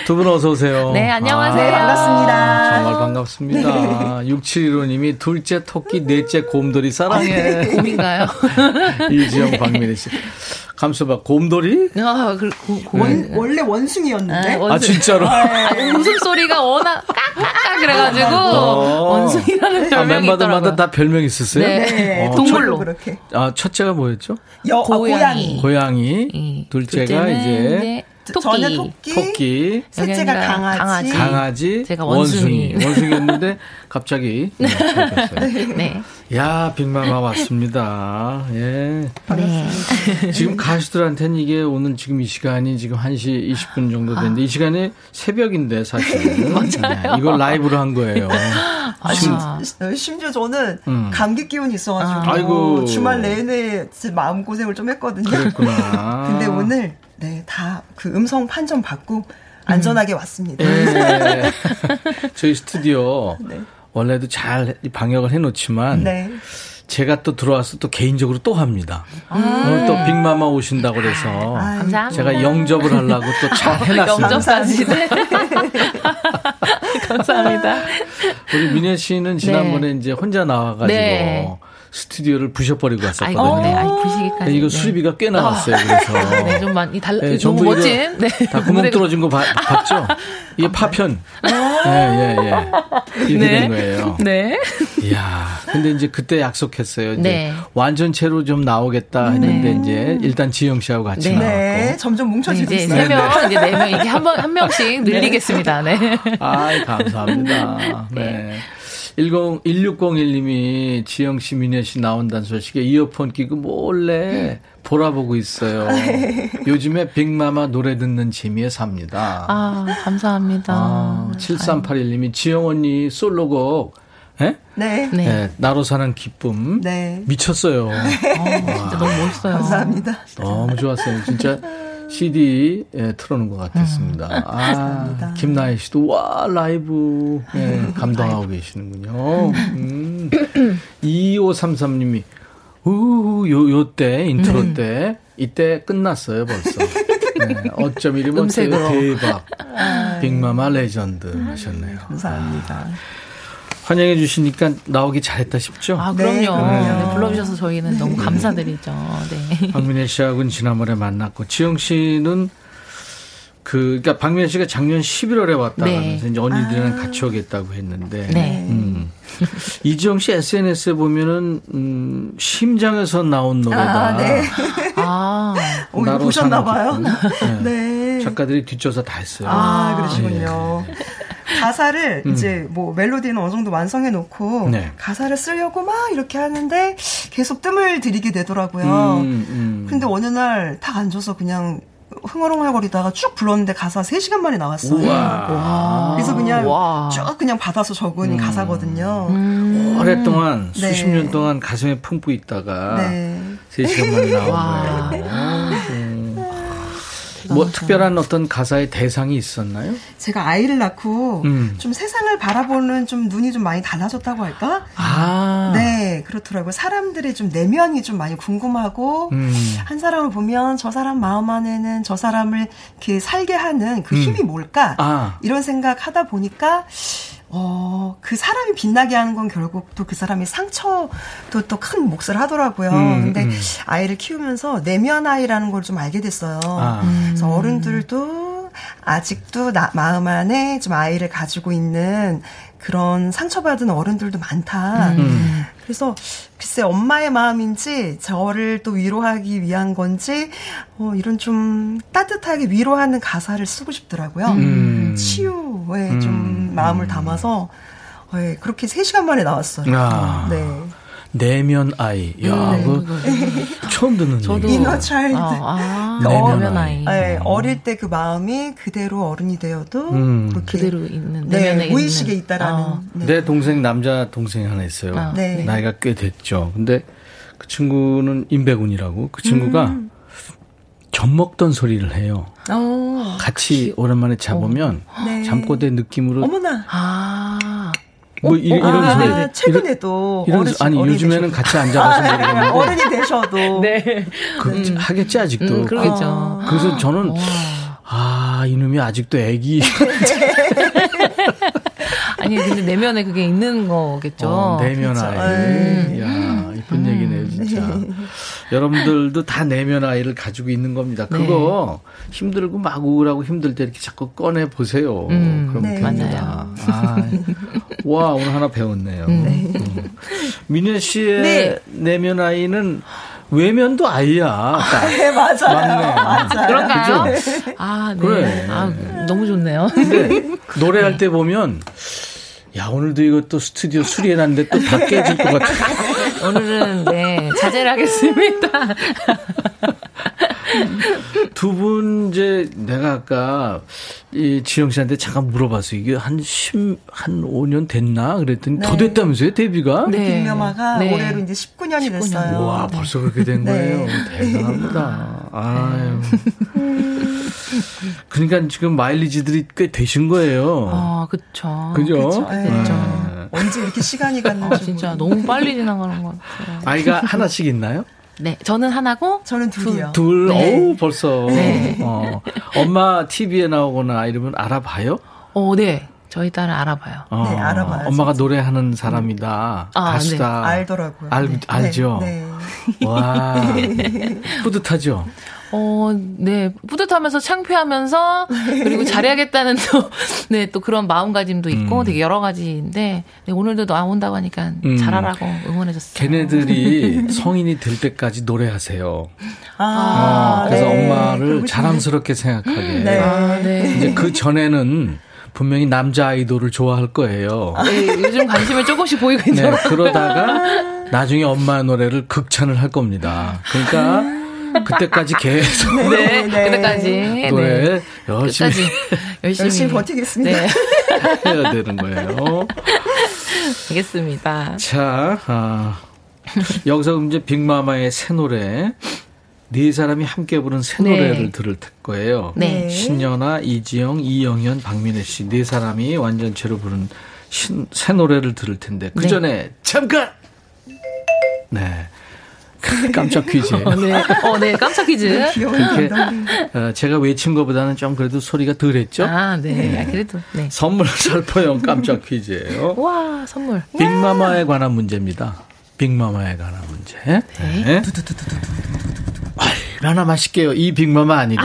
두 분 어서 오세요. 네, 안녕하세요. 네, 반갑습니다. 정말 반갑습니다. 6715님이 둘째 토끼, 넷째 곰돌이 사랑해. 곰인가요? <laughs> 이지영, 박민희 씨. 감수봐, 곰돌이? 아, 그, 고, 고, 원, 원래 원숭이였는데 아, 원숭이. 아, 진짜로? 아, 웃음소리가 워낙 깍깍깍 그래가지고, 어. 원숭이라는 아, 별명이 멤버들마다 있더라고요. 다 별명 있었어요? 네, 어, 동물로. 그렇게 아, 첫째가 뭐였죠? 여, 아, 고양이. 고양이 고양이. 예. 둘째가 둘째는 이제 토끼. 저는 토끼, 토끼. 셋째가 강아지, 강아지. 강아지, 제가 원숭이. 원숭이. <laughs> 원숭이였는데 갑자기 네, 바뀌었어요. 네. 야, 빅마마 왔습니다. 예. 네. 지금 가수들한테는 이게 오늘 지금 이 시간이 지금 1시 20분 정도 됐는데 이 시간이 새벽인데 사실은. <laughs> 맞아요. 이걸 라이브로 한 거예요. 아, 어, 심지어 저는 음. 감기 기운이 있어가지고 아이고. 주말 내내 마음 고생을 좀 했거든요. <laughs> 근데 오늘 네 다 그 음성 판정 받고 안전하게 왔습니다. 예. <laughs> 저희 스튜디오 네. 원래도 잘 방역을 해놓지만 네. 제가 또 들어와서 또 개인적으로 또 합니다. 오늘 또 빅마마 오신다고 그래서 감사합니다. 제가 영접을 하려고 또 잘 <laughs> 해놨습니다. 네. <laughs> <laughs> 감사합니다. 우리 민혜 씨는 지난번에 이제 혼자 나와가지고 네. 스튜디오를 부셔버리고 아이고, 왔었거든요. 네. 아이, 부시기까지. 이거 네. 수리비가 꽤 나왔어요. 그래서 <laughs> 네, 좀 많이 달, 네, 너무 전부 멋진. 이거 네. 다 구멍 뚫어진 거 봐- 봤죠? 이게 파편. 예, 예, 예. 이렇게 네. 된 거예요. 네. 이야, 근데 이제 그때 약속했어요. 이제 네. 완전체로 좀 나오겠다 했는데 이제 일단 지영 씨하고 같이 네. 나왔고. 네, 점점 네, 뭉쳐지고 이제 있어요. 세 명, 이제 네 명, 이렇게 한 번, 한 명씩 늘리겠습니다. 네. 아이, 감사합니다. <laughs> 네. 10, 1601님이 지영 씨, 민혜 씨 나온다는 소식에 이어폰 끼고 몰래 보라보고 있어요. <laughs> 요즘에 빅마마 노래 듣는 재미에 삽니다. 아, 감사합니다. 아, 7381님이 지영 언니 솔로곡, 예? 네. 네. 네, 나로 사는 기쁨. 네. 미쳤어요. 어, <laughs> 진짜 너무 멋있어요. 감사합니다. 너무 좋았어요. 진짜 CD 에 틀어놓은 것 같았습니다. 음. 아, 김나혜 씨도 와 라이브 예, 감당하고 계시는군요. 음. 2533님이 우요 요때 인트로 네. 때 이때 끝났어요 벌써. 네, 어쩜 이리 뭐 음색으로. 대박. 빅마마 레전드 하셨네요. 감사합니다. 환영해 주시니까 나오기 잘했다 싶죠? 아, 네, 그럼요. 그럼요. 네, 불러주셔서 저희는 너무 감사드리죠. 네. 박민혜 씨하고는 지난번에 만났고 지영 씨는 그 그러니까 박민혜 씨가 작년 11월에 왔다 네. 이제 언니들이랑 같이 오겠다고 했는데 네. 음. 이지영 씨 SNS에 보면은 음, 심장에서 나온 노래다. 아, 네. 아, 오, 나로 보셨나봐요. 기쁨. 네. 작가들이 뒷조사 다 했어요. 아, 아, 그러시군요. 가사를 이제 뭐 멜로디는 어느 정도 완성해 놓고 음. 네. 가사를 쓰려고 막 이렇게 하는데 계속 뜸을 들이게 되더라고요. 음, 음. 근데 어느 날딱 앉아서 그냥 흥얼흥얼거리다가 쭉 불렀는데 가사 3시간 만에 나왔어요. 우와. 그래서 그냥 와. 쭉 그냥 받아서 적은 음. 가사거든요. 오랫동안 네. 수십 년 동안 가슴에 품고 있다가 네. 세 시간 만에 나온 와. 거예요. 음. 뭐 특별한 어떤 가사의 대상이 있었나요? 제가 아이를 낳고 음. 좀 세상을 바라보는 좀 눈이 좀 많이 달라졌다고 할까? 아, 네, 그렇더라고요. 사람들의 좀 내면이 좀 많이 궁금하고, 음. 한 사람을 보면 저 사람 마음 안에는 저 사람을 이렇게 살게 하는 그 음. 힘이 뭘까? 아. 이런 생각 하다 보니까, 어, 그 사람이 빛나게 하는 건 결국 또 그 사람의 상처도 또 큰 몫을 하더라고요. 음, 근데 음. 아이를 키우면서 내면 아이라는 걸 좀 알게 됐어요. 아. 그래서 어른들도 아직도 나, 마음 안에 좀 아이를 가지고 있는 그런 상처받은 어른들도 많다. 음. 그래서 글쎄 엄마의 마음인지 저를 또 위로하기 위한 건지 어, 이런 좀 따뜻하게 위로하는 가사를 쓰고 싶더라고요. 음. 치유에 좀 음. 마음을 담아서 어, 예, 그렇게 3시간 만에 나왔어요. 아. 네. 내면 아이. 야, 네. 그 <laughs> 처음 듣는 저도. 이너 차일드. 아, 아, 내면 내면 아이. 네, 어릴 때 그 마음이 그대로 어른이 되어도 음. 그렇게 그대로 있는, 네, 내면에 무의식에 있는. 있다라는. 아. 네. 내 동생 남자 동생이 하나 있어요. 아, 네. 나이가 꽤 됐죠. 근데 그 친구는 임백운이라고 그 친구가 음. 젖 먹던 소리를 해요. 어, 같이 오랜만에 자보면 네. 잠꼬대 느낌으로 어머나. 아, 뭐 이, 런 아, 소리. 네, 최근에도 이런, 어르신, 아니 요즘에는 되셔도. 같이 앉아봐서 아, 모르겠는데 어른이 되셔도 <laughs> 네. 그, 하겠지 아직도. 음, 그러겠죠. 그래서 저는 아 이놈이 아직도 애기 <laughs> <laughs> 아니, 근데 내면에 그게 있는 거겠죠. 어, 내면. 아이. 야 이쁜 얘기네요 진짜. 여러분들도 다 내면 아이를 가지고 있는 겁니다. 그거 힘들고 막 우울하고 힘들 때 이렇게 자꾸 꺼내 보세요. 음, 그럼 네. 됩니다. 아, 와 오늘 하나 배웠네요. 음. 민혜 씨의 네. 내면 아이는 외면도 아이야. 딱. 네, 맞아요. 맞네. 맞아요. 그런가요? 아, 네. 그래. 아, 너무 좋네요. 노래할 때 보면 야 오늘도 이것도 스튜디오 수리해놨는데 또 다 깨질 것 같아. 오늘은, 네, 자제를 하겠습니다. <laughs> 두 분 이제 내가 아까 이 지영 씨한테 잠깐 물어봤어요. 이게 한 10, 한 5년 됐나? 그랬더니 더 네. 됐다면서요, 데뷔가? 네. 빅명화가 네. 올해로 이제 19년이 됐어요. 와, 벌써 그렇게 된 네. 거예요. 대단합니다. 아유. 그러니까 지금 마일리지들이 꽤 되신 거예요. 아, 그쵸. 그죠? 그쵸. 네. 네. 언제 이렇게 시간이 갔는지. 아, 진짜 모르겠- 너무 빨리 지나가는 것 같아요. 아이가 하나씩 있나요? 네, 저는 하나고 저는 둘이요. 둘, 네. 어우, 벌써. 네. 어. 엄마 TV에 나오거나 이러면 알아봐요? 어, 네. 저희 딸은 알아봐요. 어, 네, 알아봐요, 엄마가 노래하는 사람이다. 아, 가수다. 알더라고요. 알, 네. 알죠? 네. 와. <laughs> 뿌듯하죠? 어, 네. 뿌듯하면서 창피하면서 그리고 잘해야겠다는 또, <laughs> 네, 또 그런 마음가짐도 있고 음. 되게 여러 가지인데 네, 오늘도 나온다고 하니까 음. 잘하라고 응원해줬어요. 걔네들이 <laughs> 성인이 될 때까지 노래하세요. 아, 어, 그래서 네. 엄마를 자랑스럽게 생각하게. 네. 아, 네. 이제 그 전에는 분명히 남자 아이돌을 좋아할 거예요. 네, 요즘 관심이 조금씩 보이고 네, 있더라고요. 그러다가 나중에 엄마 노래를 극찬을 할 겁니다. 그러니까 그때까지 계속 네, 네. <laughs> 그때까지. 노래 네. 열심히 끝까지 열심히, 열심히 버티겠습니다. 네, <laughs> 해야 되는 거예요. 알겠습니다. 자, 아, 여기서 이제 빅마마의 새 노래 네 사람이 함께 부른 새 네. 노래를 들을 거예요. 네. 신연아, 이지영, 이영현, 박민혜 씨 네 사람이 완전체로 부른 신, 새 노래를 들을 텐데 그 네. 전에 잠깐. 네. <laughs> 깜짝 퀴즈예요. 어, 네. 어, 네. 깜짝 퀴즈. 그렇게 어, 제가 외친 것보다는 좀 그래도 소리가 덜했죠. 아, 네. 아, 그래도, 네. 선물 <laughs> 살포형 깜짝 퀴즈예요. 와, 선물. 빅마마에 관한 문제입니다. 빅마마에 관한 문제. 네. 아이, 하나 마실게요. 이 빅마마 아니고.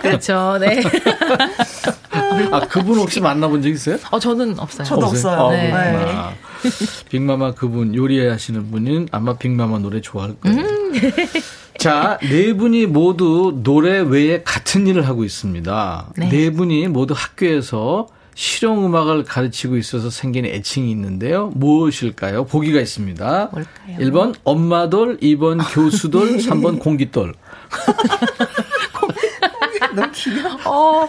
그렇죠. 네. <laughs> 아, 그분 혹시 만나본 적 있어요? 어, 저는 없어요. 저도 없어요. 어, 네. 그렇구나. <laughs> 빅마마 그분 요리하시는 분은 아마 빅마마 노래 좋아할 거예요. <laughs> 자, 네 분이 모두 노래 외에 같은 일을 하고 있습니다. 네. 네, 분이 모두 학교에서 실용 음악을 가르치고 있어서 생긴 애칭이 있는데요. 무엇일까요? 보기가 있습니다. 뭘까요? 1번 엄마돌, 2번 <laughs> 교수돌, 3번 공기돌. 너무 귀여워. <laughs> 어,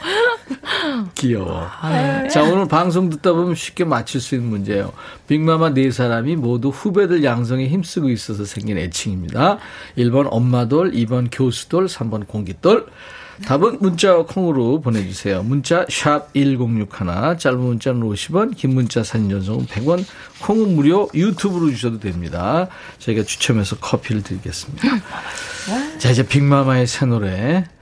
귀여워. 아, 네. 자, 오늘 방송 듣다 보면 쉽게 맞출 수 있는 문제예요. 빅마마 네 사람이 모두 후배들 양성에 힘쓰고 있어서 생긴 애칭입니다. 1번 엄마돌, 2번 교수돌, 3번 공기돌. 답은 문자와 콩으로 보내주세요. 문자 샵 1061, 짧은 문자는 50원, 긴 문자 사진 전송은 100원, 콩은 무료, 유튜브로 주셔도 됩니다. 저희가 추첨해서 커피를 드리겠습니다. <laughs> 자, 이제 빅마마의 새 노래 어,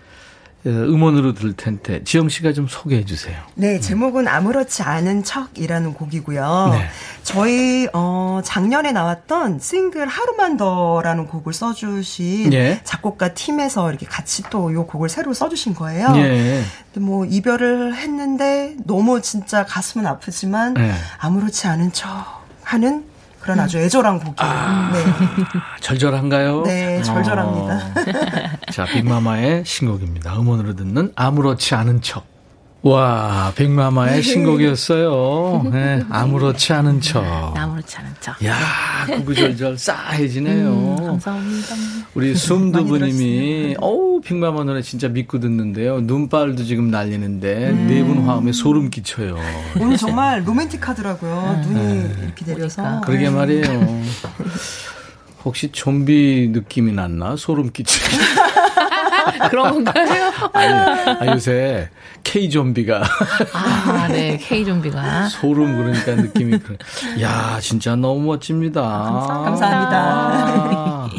음원으로 들을 텐데 지영 씨가 좀 소개해 주세요. 네, 제목은 아무렇지 않은 척이라는 곡이고요. 네. 저희 어 작년에 나왔던 싱글 하루만 더라는 곡을 써 주신 예. 작곡가 팀에서 이렇게 같이 또이 곡을 새로 써 주신 거예요. 예. 근데 뭐 이별을 했는데 너무 진짜 가슴은 아프지만 네. 아무렇지 않은 척 하는 그런 아주 애절한 곡이에요. 네. 절절한가요? 네, 절절합니다. 어. 자, 빅마마의 신곡입니다. 음원으로 듣는 아무렇지 않은 척. 와, 빅마마의 신곡이었어요. 네, 아무렇지 않은 척. 아무렇지 않은 척. 야, 구구절절 싸해지네요. 감사합니다. 우리 숨두부님이 어우 빅마마 노래 진짜 믿고 듣는데요. 눈발도 지금 날리는데 네분 화음에 소름 끼쳐요. 오늘 정말 로맨틱하더라고요. 눈이 이렇게 내려서. 그러니까. 네. 그러게 말이에요. <laughs> 혹시 좀비 느낌이 났나? 소름 끼치기. <laughs> <laughs> 그런 건가요? 아니, 아, 요새 K 좀비가 아, 네. K 좀비가. 소름 그러니까 느낌이 그래. 야, 진짜 너무 멋집니다. 감사합니다. 아.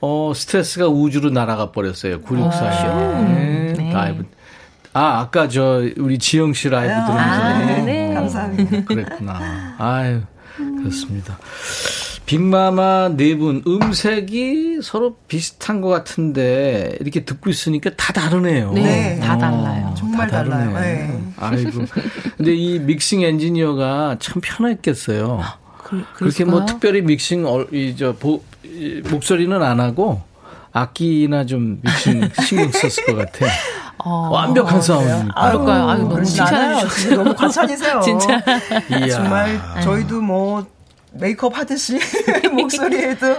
어, 스트레스가 우주로 날아가 버렸어요. 964에. 네. 라이브. 아, 아까 저 우리 지영 씨 라이브 들으면서 아, 네. 감사합니다. 그랬구나. 아유, 그렇습니다. 빅마마 네 분 음색이 서로 비슷한 것 같은데 이렇게 듣고 있으니까 다 다르네요. 네, 다 달라요. 정말 다. 달라요. 네. 아이고. 근데 이 믹싱 엔지니어가 참 편했겠어요. 그, 그렇게 뭐 특별히 믹싱 어, 이저 목소리는 안 하고 악기나 좀 믹싱 신경 썼을 것 같아. <laughs> 어, 완벽한 사운드니까. 아, 그럴까요? 아유, 너무. 칭찬해 주셔서. 진짜 너무 과찬이세요. <laughs> 진짜. 이야. 정말 저희도 뭐 메이크업 하듯이 <laughs> 목소리에도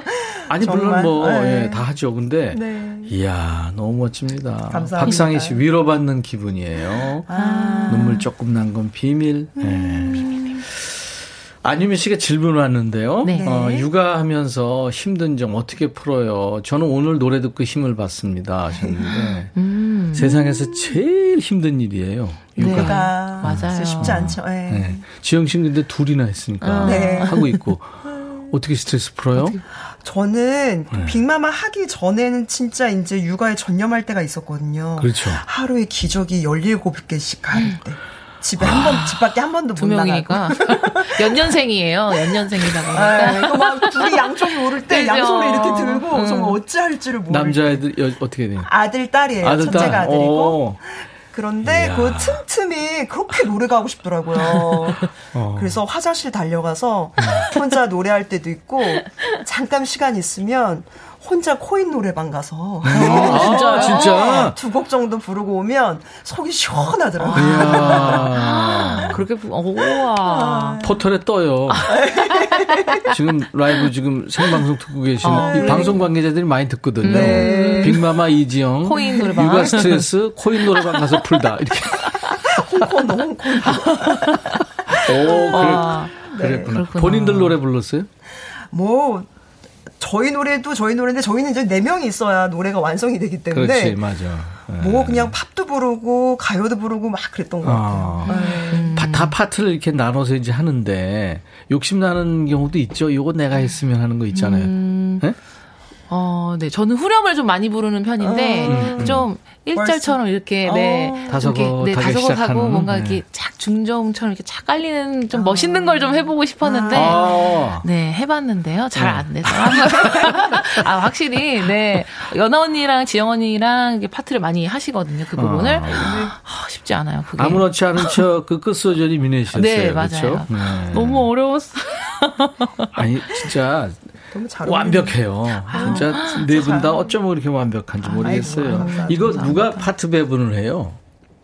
아니 물론 뭐 네. 예, 다 하죠. 근데 네. 이야 너무 멋집니다. 감사합니다. 박상희 씨 위로받는 기분이에요. 아. 눈물 조금 난 건 비밀. 예. 안유미 씨가 질문 왔는데요. 네. 어, 육아하면서 힘든 점 어떻게 풀어요? 저는 오늘 노래 듣고 힘을 받습니다 하셨는데 <laughs> 음. 세상에서 제일 힘든 일이에요. 육아. 네. 가 맞아요. 쉽지 않죠. 예. 네. 지영 씨는 근데 둘이나 했으니까 네. 하고 있고 어떻게 스트레스 풀어요? 저는 네. 빅마마 하기 전에는 진짜 이제 육아에 전념할 때가 있었거든요. 그렇죠. 하루에 기저귀 17개씩 갈 때. 집에 한 번, 집 밖에 한 번도 두못 나가고. 명이니까 <laughs> 연년생이에요. 연년생이다 보니까. 아, 이거 막 둘이 양쪽이 오를 때 그죠. 양손을 이렇게 들고 음. 정말 어찌할지를 모르고. 남자애들 여- 어떻게 돼요? 아들, 딸이에요. 아들, 첫째가 딸. 아들이고. 어. 그런데 이야. 그 틈틈이 그렇게 노래가 하고 싶더라고요. <laughs> 어. 그래서 화장실 달려가서 혼자 노래할 때도 있고 잠깐 시간 있으면 혼자 코인 노래방 가서 아, <laughs> 진짜? 두 곡 정도 부르고 오면 속이 시원하더라고요. 이야. <laughs> 그렇게 부- 어, 우와. 포털에 떠요. <laughs> 지금 라이브 지금 생방송 듣고 계시는 아, 이 네. 방송 관계자들이 많이 듣거든요. 네. 빅마마 이지영 코인 노래방. 육아 스트레스 코인 노래방 가서 풀다 이렇게. 홍콩 너무 홍콩. 오 그래, 아, 그랬구나. 그렇구나. 본인들 노래 불렀어요? 뭐 저희 노래도 저희 노래인데 저희는 이제 네 명이 있어야 노래가 완성이 되기 때문에 그렇지 맞아. 네. 뭐 그냥 팝도 부르고 가요도 부르고 막 그랬던 것 같아요. 아. 네. 파- 다 파트를 이렇게 나눠서 이제 하는데 욕심 나는 경우도 있죠. 요거 내가 했으면 하는 거 있잖아요. 음, 네? 어, 네. 저는 후렴을 좀 많이 부르는 편인데, 음. 좀 일절처럼 이렇게, 네. 다소곳하게 이렇게, 네, 다소곳하고 시작하는, 뭔가 네. 이렇게 착 중저음처럼 이렇게 착 깔리는 좀 멋있는 걸 좀 해보고 싶었는데, 아. 네, 해봤는데요. 잘안 되더라고요. <laughs> 아, 확실히, 네. 연아 언니랑 지영 언니랑 파트를 많이 하시거든요. 그 부분을. 아. 아, 쉽지 않아요. 그게. 아무렇지 않은 척 그 끝소절이 미네 씨였어요. 네, 그렇죠? 맞아요. 네. 너무 어려웠어요. 아니 진짜 완벽해요. 진짜 네 분 다 어쩌면 그렇게 완벽한지 모르겠어요. 아이고, 이거 누가 파트 배분을 해요?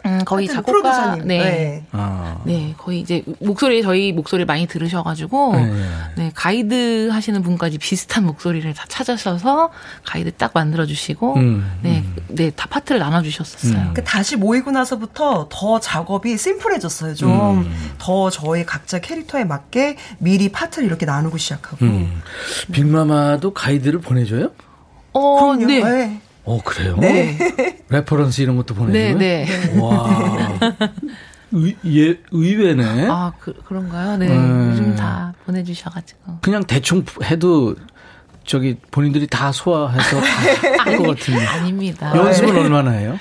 음, 거의 작곡가. 네. 네. 아. 네, 거의 이제 목소리 저희 목소리 많이 들으셔 가지고 네. 네 가이드 하시는 분까지 비슷한 목소리를 다 찾으셔서 가이드 딱 만들어 주시고 음, 네, 네, 다 파트를 나눠 주셨었어요. 그 다시 모이고 나서부터 더 작업이 심플해졌어요. 좀 음. 더 저희 각자 캐릭터에 맞게 미리 파트를 이렇게 나누고 시작하고. 음. 빅마마도 가이드를 보내 줘요? 어, 그럼요. 네. 네. 어 그래요? 네. <laughs> reference 이런 것도 네, 보내줘요? 네. 와. 의, 예, 의외네. 아, 그, 그런가요? 네. 음. 요즘 다 보내주셔가지고. 그냥 대충 해도 저기 본인들이 다 소화해서 다 할 것 <laughs> 같은데. 아닙니다. 연습을 얼마나 해요?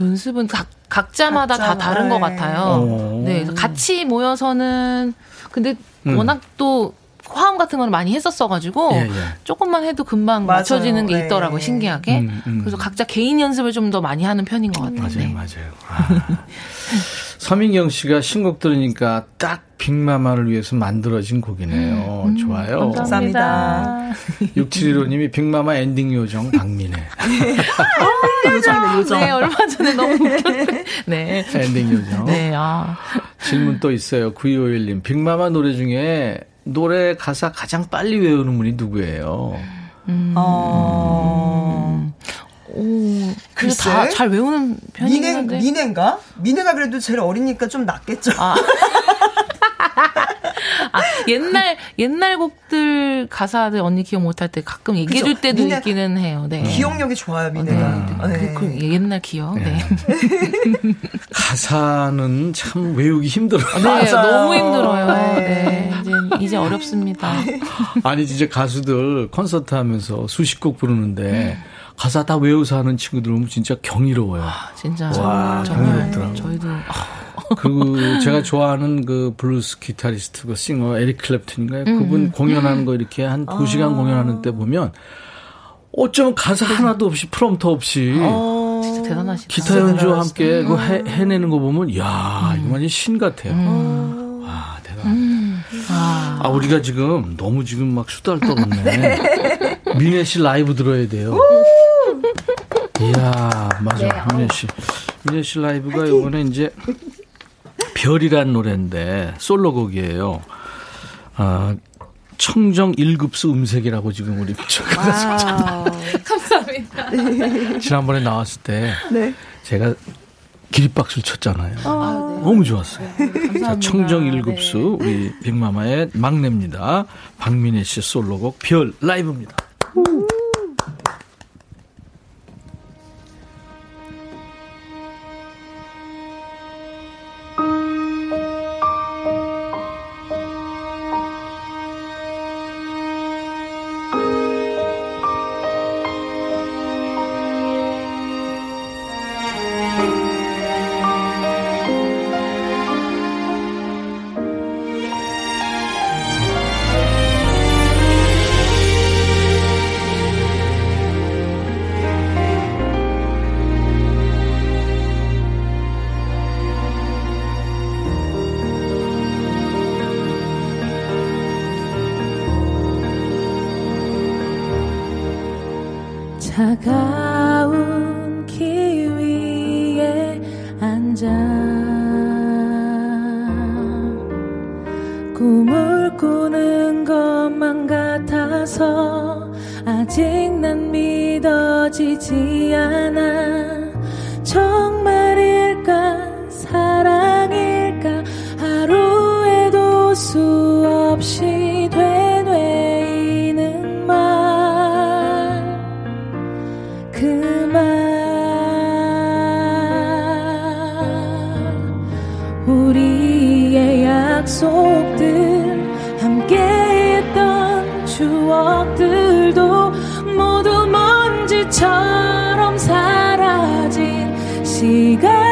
연습은 각, 각자마다 다 각자마다, 다른 것 네. 같아요. 오. 네, 그래서 같이 모여서는 근데 음. 워낙 또 화음 같은 걸 많이 했었어가지고 예, 예. 조금만 해도 금방 맞아요. 맞춰지는 게 네. 있더라고요, 신기하게. 음, 음. 그래서 각자 개인 연습을 좀 더 많이 하는 편인 것 같아요. 맞아요, 네. 맞아요. 아. <laughs> 서민경 씨가 신곡 들으니까 딱 빅마마를 위해서 만들어진 곡이네요. 음, 좋아요. 감사합니다. <laughs> 6715님이 빅마마 엔딩 요정 박민혜. <laughs> 요정이네, 요정. 네, 얼마 전에 너무 웃겼어요. 네. 엔딩 요정. 네, 아. 질문 또 있어요. 9251님. 빅마마 노래 중에 노래 가사 가장 빨리 외우는 분이 누구예요? 음. 어. 오, 그래서 글쎄? 다잘 외우는 편이긴 민혜, 한데. 민혜인가? 민혜가 그래도 제일 어리니까 좀 낫겠죠. 아. <laughs> 아, 옛날 옛날 곡들 가사들 언니 기억 못할 때 가끔 얘기해 줄? 때도 민혜- 있기는 해요. 네. 기억력이 좋아요, 민혜가. 네. 그, 그 옛날 기억. 네. <laughs> 가사는 참 외우기 힘들어요. 네, 맞아요. 너무 힘들어요. 네. 네. 이제 이제 어렵습니다. <laughs> 아니 진짜 가수들 콘서트 하면서 수십 곡 부르는데 가사 다 외워서 하는 친구들 보면 진짜 경이로워요. 진짜 와, 정말 경이롭더라고요. 저희도 그리고 제가 좋아하는 그 블루스 기타리스트, 그 싱어 에릭 클랩튼인가요? 그분 공연하는 거 이렇게 한 두 시간 공연하는 때 보면 어쩌면 가사 하나도 없이 프롬터 없이 어, 진짜 대단하시다. 기타 연주와 함께 그 해, 해내는 거 보면 야 이거 완전 신 같아요. 와 대단. 아 우리가 지금 너무 지금 막 수달 떨었네. <laughs> 민혜 씨 라이브 들어야 돼요. 이야 맞아. 민혜 씨. 민혜 씨 라이브가 이번에 이제 별이란 노래인데 솔로곡이에요. 아, 청정 1급수 음색이라고 지금 우리 <laughs> 감사합니다. <laughs> 지난번에 나왔을 때 네. 제가 기립박수를 쳤잖아요. 아, 아 네. 너무 좋았어요. 네, 자, 청정 1급수 우리 빅마마의 막내입니다. 박민혜 씨 솔로곡 별 라이브입니다. 오. 추억들도 모두 먼지처럼 사라진 시간.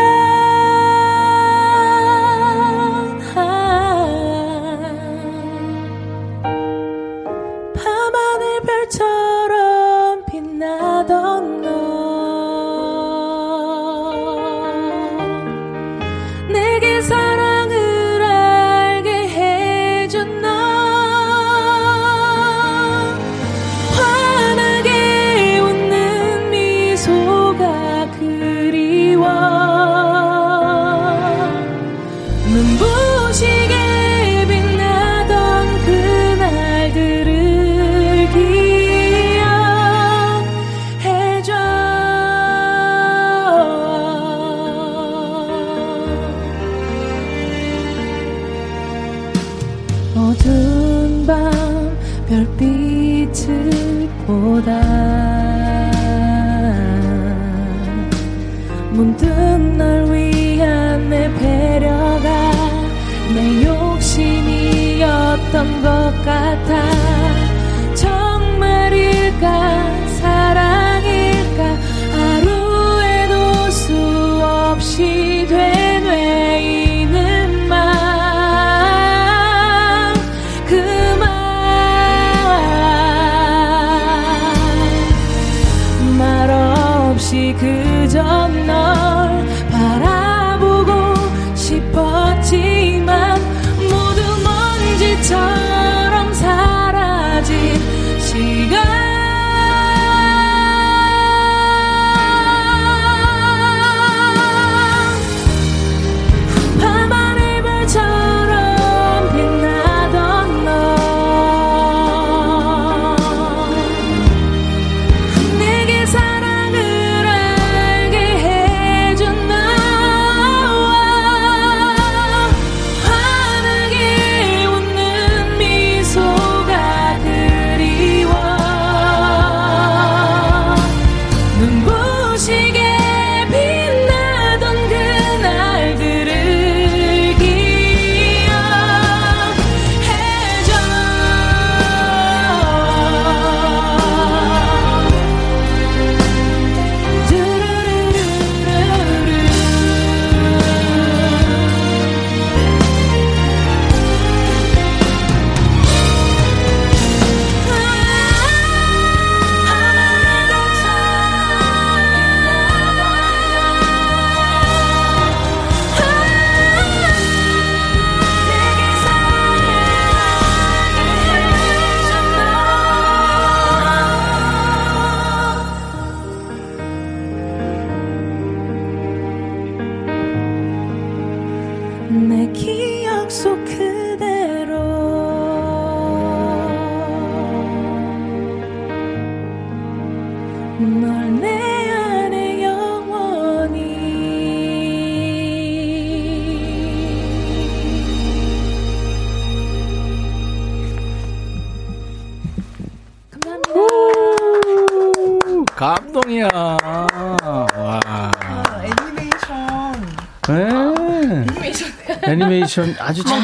애니메이션 아주 잘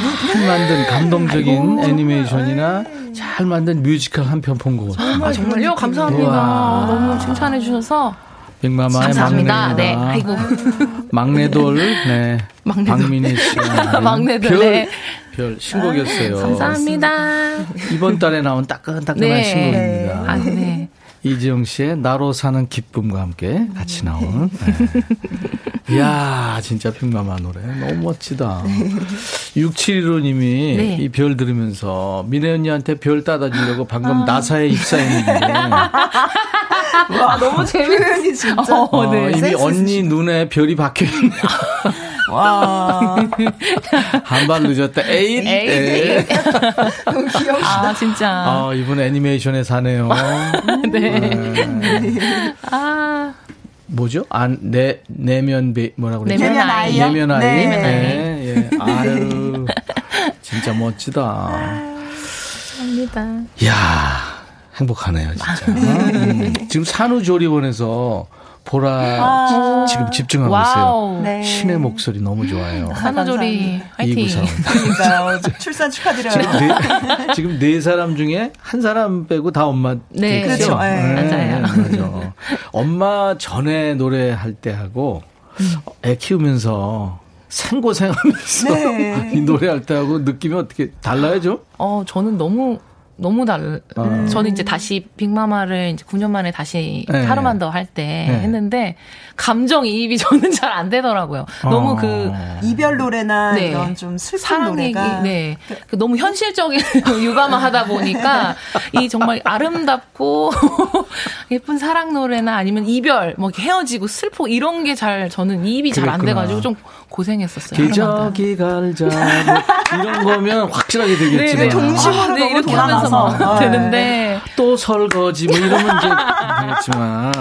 만든 감동적인 애니메이션이나 잘 만든 뮤지컬 한 편 본 것 같아요. 아, 정말요? 감사합니다. 우와. 너무 칭찬해 주셔서 백마마의 감사합니다. 네, 아이고. <laughs> 막내돌, 네. <laughs> 막내돌. 박민희 씨가 <laughs> 막내돌, 별, 네. 별 신곡이었어요. 감사합니다. 이번 달에 나온 따끈따끈한 네. 신곡입니다. 아, 네. 이지영 씨의 나로 사는 기쁨과 함께 같이 나온. 네. 이야, 진짜 빅마마 노래. 너무 멋지다. 6715님이 네. 이별 들으면서 민혜 언니한테 별 따다 주려고 방금 나사에 입사했는데. 아, 너무 재밌는 진짜. 어, 어, 네. 이미 센스 언니 눈에 별이 박혀 있네. 와. 한발 늦었다. 에잇. 에잇. <laughs> 너무 귀여우시다. 아, 진짜. 아, 이분 애니메이션에 사네요. <laughs> 네. 아, 뭐죠? 안, 내, 내면 배, 뭐라 그러죠? 내면 아이요? 내면 아이. 네. 네. 예. 아유. 진짜 멋지다. 합니다. 이야, 행복하네요, 진짜. 음. 지금 산후조리원에서 보라 지금 집중하고 와우. 있어요. 네. 신의 목소리 너무 좋아요. <laughs> 산후조리 화이팅. 그러니까요. <laughs> 출산 축하드려요. 네, 지금 네 사람 중에 한 사람 빼고 다 엄마. 네, 그렇죠. 네. 맞아요. 맞아. 엄마 전에 노래할 때 하고 애 키우면서 생고생하면서 네. <laughs> 이 노래할 때 하고 느낌이 어떻게 달라요 좀? 어, 저는 너무 너무 달. 아. 저는 이제 다시 빅마마를 이제 9년 만에 다시 네. 하루만 더 할때 네. 했는데 감정 이입이 <laughs> 저는 잘 안 되더라고요. 너무 어. 그 이별 노래나 네. 이런 좀 슬픈 사랑 얘기, 노래가 네. 그 너무 현실적인 <laughs> 육아만 하다 보니까 이 정말 아름답고 <laughs> 예쁜 사랑 노래나 아니면 이별, 뭐 헤어지고 슬퍼 이런 게 잘 저는 이입이 잘 안. 돼가지고 좀 고생했었어요. 하루마다. 기저귀 갈자 뭐 이런 거면 확실하게 되겠지만 네, 네. 동심으로 아, 네, 너무 이렇게 하면서 돌아가서. 막 네. 되는데 또 설거지 뭐 이러면 이제 <laughs> 되겠지만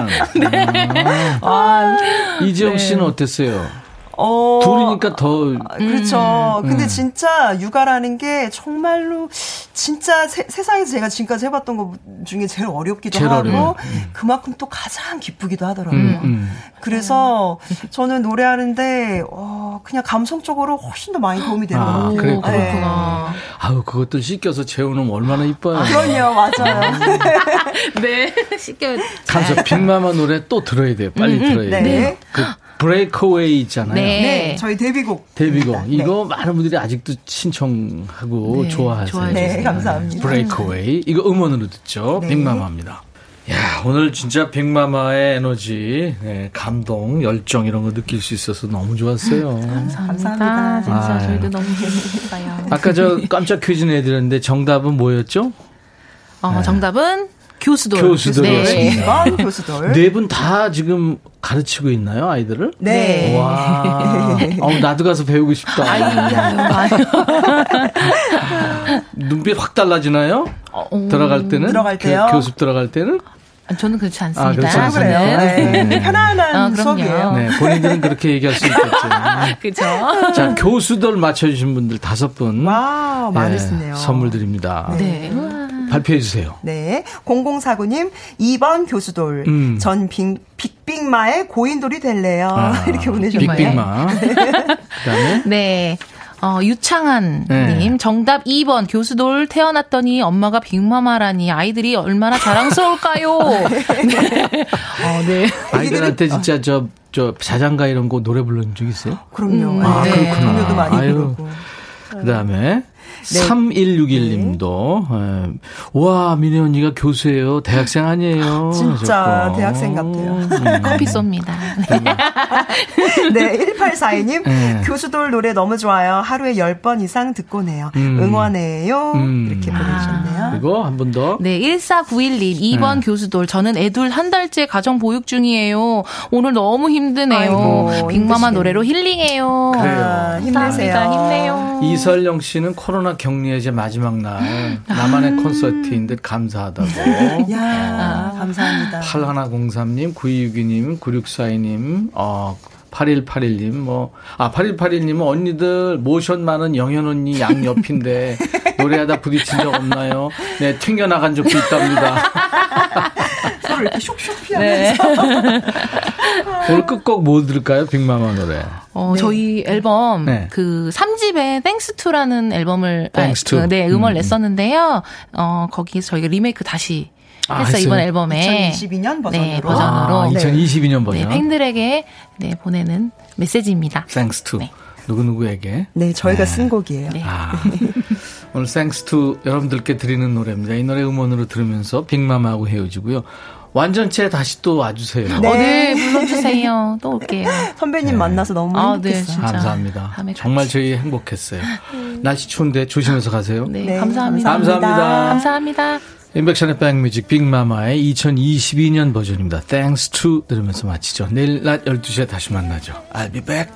아, 이지영 씨는 어땠어요? 어, 둘이니까 더 아, 그렇죠. 음. 근데 음. 진짜 육아라는 게 정말로 진짜 세, 세상에서 제가 지금까지 해봤던 것 중에 제일 어렵기도 제일 하고 어려워요. 그만큼 또 가장 기쁘기도 하더라고요. 음, 음. 그래서 저는 노래하는데 어, 그냥 감성적으로 훨씬 더 많이 도움이 되는 아, 것 같아요. 그랬구나. 네. 그렇구나. 아유 그것도 씻겨서 재우면 얼마나 이뻐요. 그럼요, 맞아요. <laughs> 네. 쉽게 가서 빅마마 노래 또 들어야 돼요. 빨리 들어야 돼요. 네. 그 브레이크웨이 있잖아요. 네. 네, 저희 데뷔곡. 데뷔곡 이거 많은 분들이 아직도 신청하고 네, 좋아하세요. 좋아해 네. 감사합니다. 브레이크웨이 이거 음원으로 듣죠. 네. 빅마마입니다. 야 오늘 진짜 빅마마의 에너지, 네, 감동, 열정 이런 거 느낄 수 있어서 너무 좋았어요. 감사합니다. 진짜 아유. 저희도 너무 재밌어요. 아까 저 깜짝 퀴즈 내드렸는데 정답은 뭐였죠? 어, 정답은 교수돌. 교수돌이었습니다. 네. 2번 교수돌. 네 분 다 지금 가르치고 있나요 아이들을? 네. 와, <laughs> 어, 나도 가서 배우고 싶다. <laughs> 눈빛 확 달라지나요? 어, 들어갈 때는? 들어갈 때요? 교, 습 들어갈 때는? 아, 저는 그렇지 아, 않습니다. 그렇지 아, 않습니다. 그래요? 네. 네. 편안한 아, 그럼요. 수업이에요. 네, 본인들은 그렇게 얘기할 수 있겠죠. <laughs> 그죠? 자, 교수들 맞춰주신 분들 다섯 분. 와, 예, 많으시네요. 선물 드립니다. 네. 발표해 주세요. 네. 0049님, 2번 교수돌. 음. 전 빅, 빅빅마의 고인돌이 될래요. 아, <laughs> 이렇게 보내주셨네요. 빅빅마. 그다음에 <laughs> 네. 어, 유창한 네. 님 정답 2번 교수돌 태어났더니 엄마가 빅마마라니 아이들이 얼마나 자랑스러울까요? <laughs> 네. 어, 네. 아이들한테 진짜 저, 저 자장가 이런 거 노래 불러준 적 있어요? 그럼요. 아, 네. 그렇구나. 많이 아유. 부르고. 그 다음에 3161님도 예. 와 민혜 언니가 교수예요 대학생 아니에요 진짜 하셨고. 대학생 같아요. 음. 커피 쏩니다. 네, 1842님. 네. 교수돌 노래 너무 좋아요. 하루에 10번 이상 듣고네요. 음. 응원해요. 음. 이렇게 보내주셨네요. 그리고 한 번 더 네, 1491님, 2번 네. 교수돌. 저는 애둘 한 달째 가정 보육 중이에요. 오늘 너무 힘드네요. 아이고, 빅마마 힘드시겠네. 노래로 힐링해요. 그래요. 아, 힘내세요. 감사합니다. 힘내요. 이설영 씨는 코로나 격리의 이제 마지막 날 나만의 콘서트인 듯 감사하다고 <laughs> 야 감사합니다. 8103님 9262님 9642님 어 8181님 뭐 아 8181님은 언니들 모션 많은 영현 언니 양 옆인데 노래하다 부딪힌 적 없나요? 네 튕겨 나간 적도 있답니다. <laughs> 서로 이렇게 슉슉 피하면서. <laughs> 오늘 끝곡 뭐 들을까요? 빅마마 노래. 어, 저희 앨범 네. 그 3집에 Thanks to라는 앨범을 Thanks to. 아, 그, 네, 음원을 음, 음. 냈었는데요. 어, 거기서 저희가 리메이크 다시 아, 했어요. 했어요? 이번 앨범에. 2022년 버전으로. 네, 버전으로. 아, 2022년 버전. 네, 팬들에게 네, 보내는 메시지입니다. Thanks to 누구 누구에게. 네, 저희가 쓴 곡이에요. 네. 아, <laughs> 오늘 Thanks to 여러분들께 드리는 노래입니다. 이 노래 음원으로 들으면서 빅마마하고 헤어지고요. 완전체 다시 또 와주세요. 네. 어, 네, 불러주세요. 또 올게요. <laughs> 선배님 만나서 너무 아, 네, 행복했어요. 진짜. 감사합니다. 정말 저희 행복했어요. 날씨 추운데 조심해서 가세요. 네, 네, 감사합니다. 감사합니다. 감사합니다. 인백션의 백뮤직 빅마마의 2022년 버전입니다. Thanks to 들으면서 마치죠. 내일 낮 12시에 다시 만나죠. I'll be back.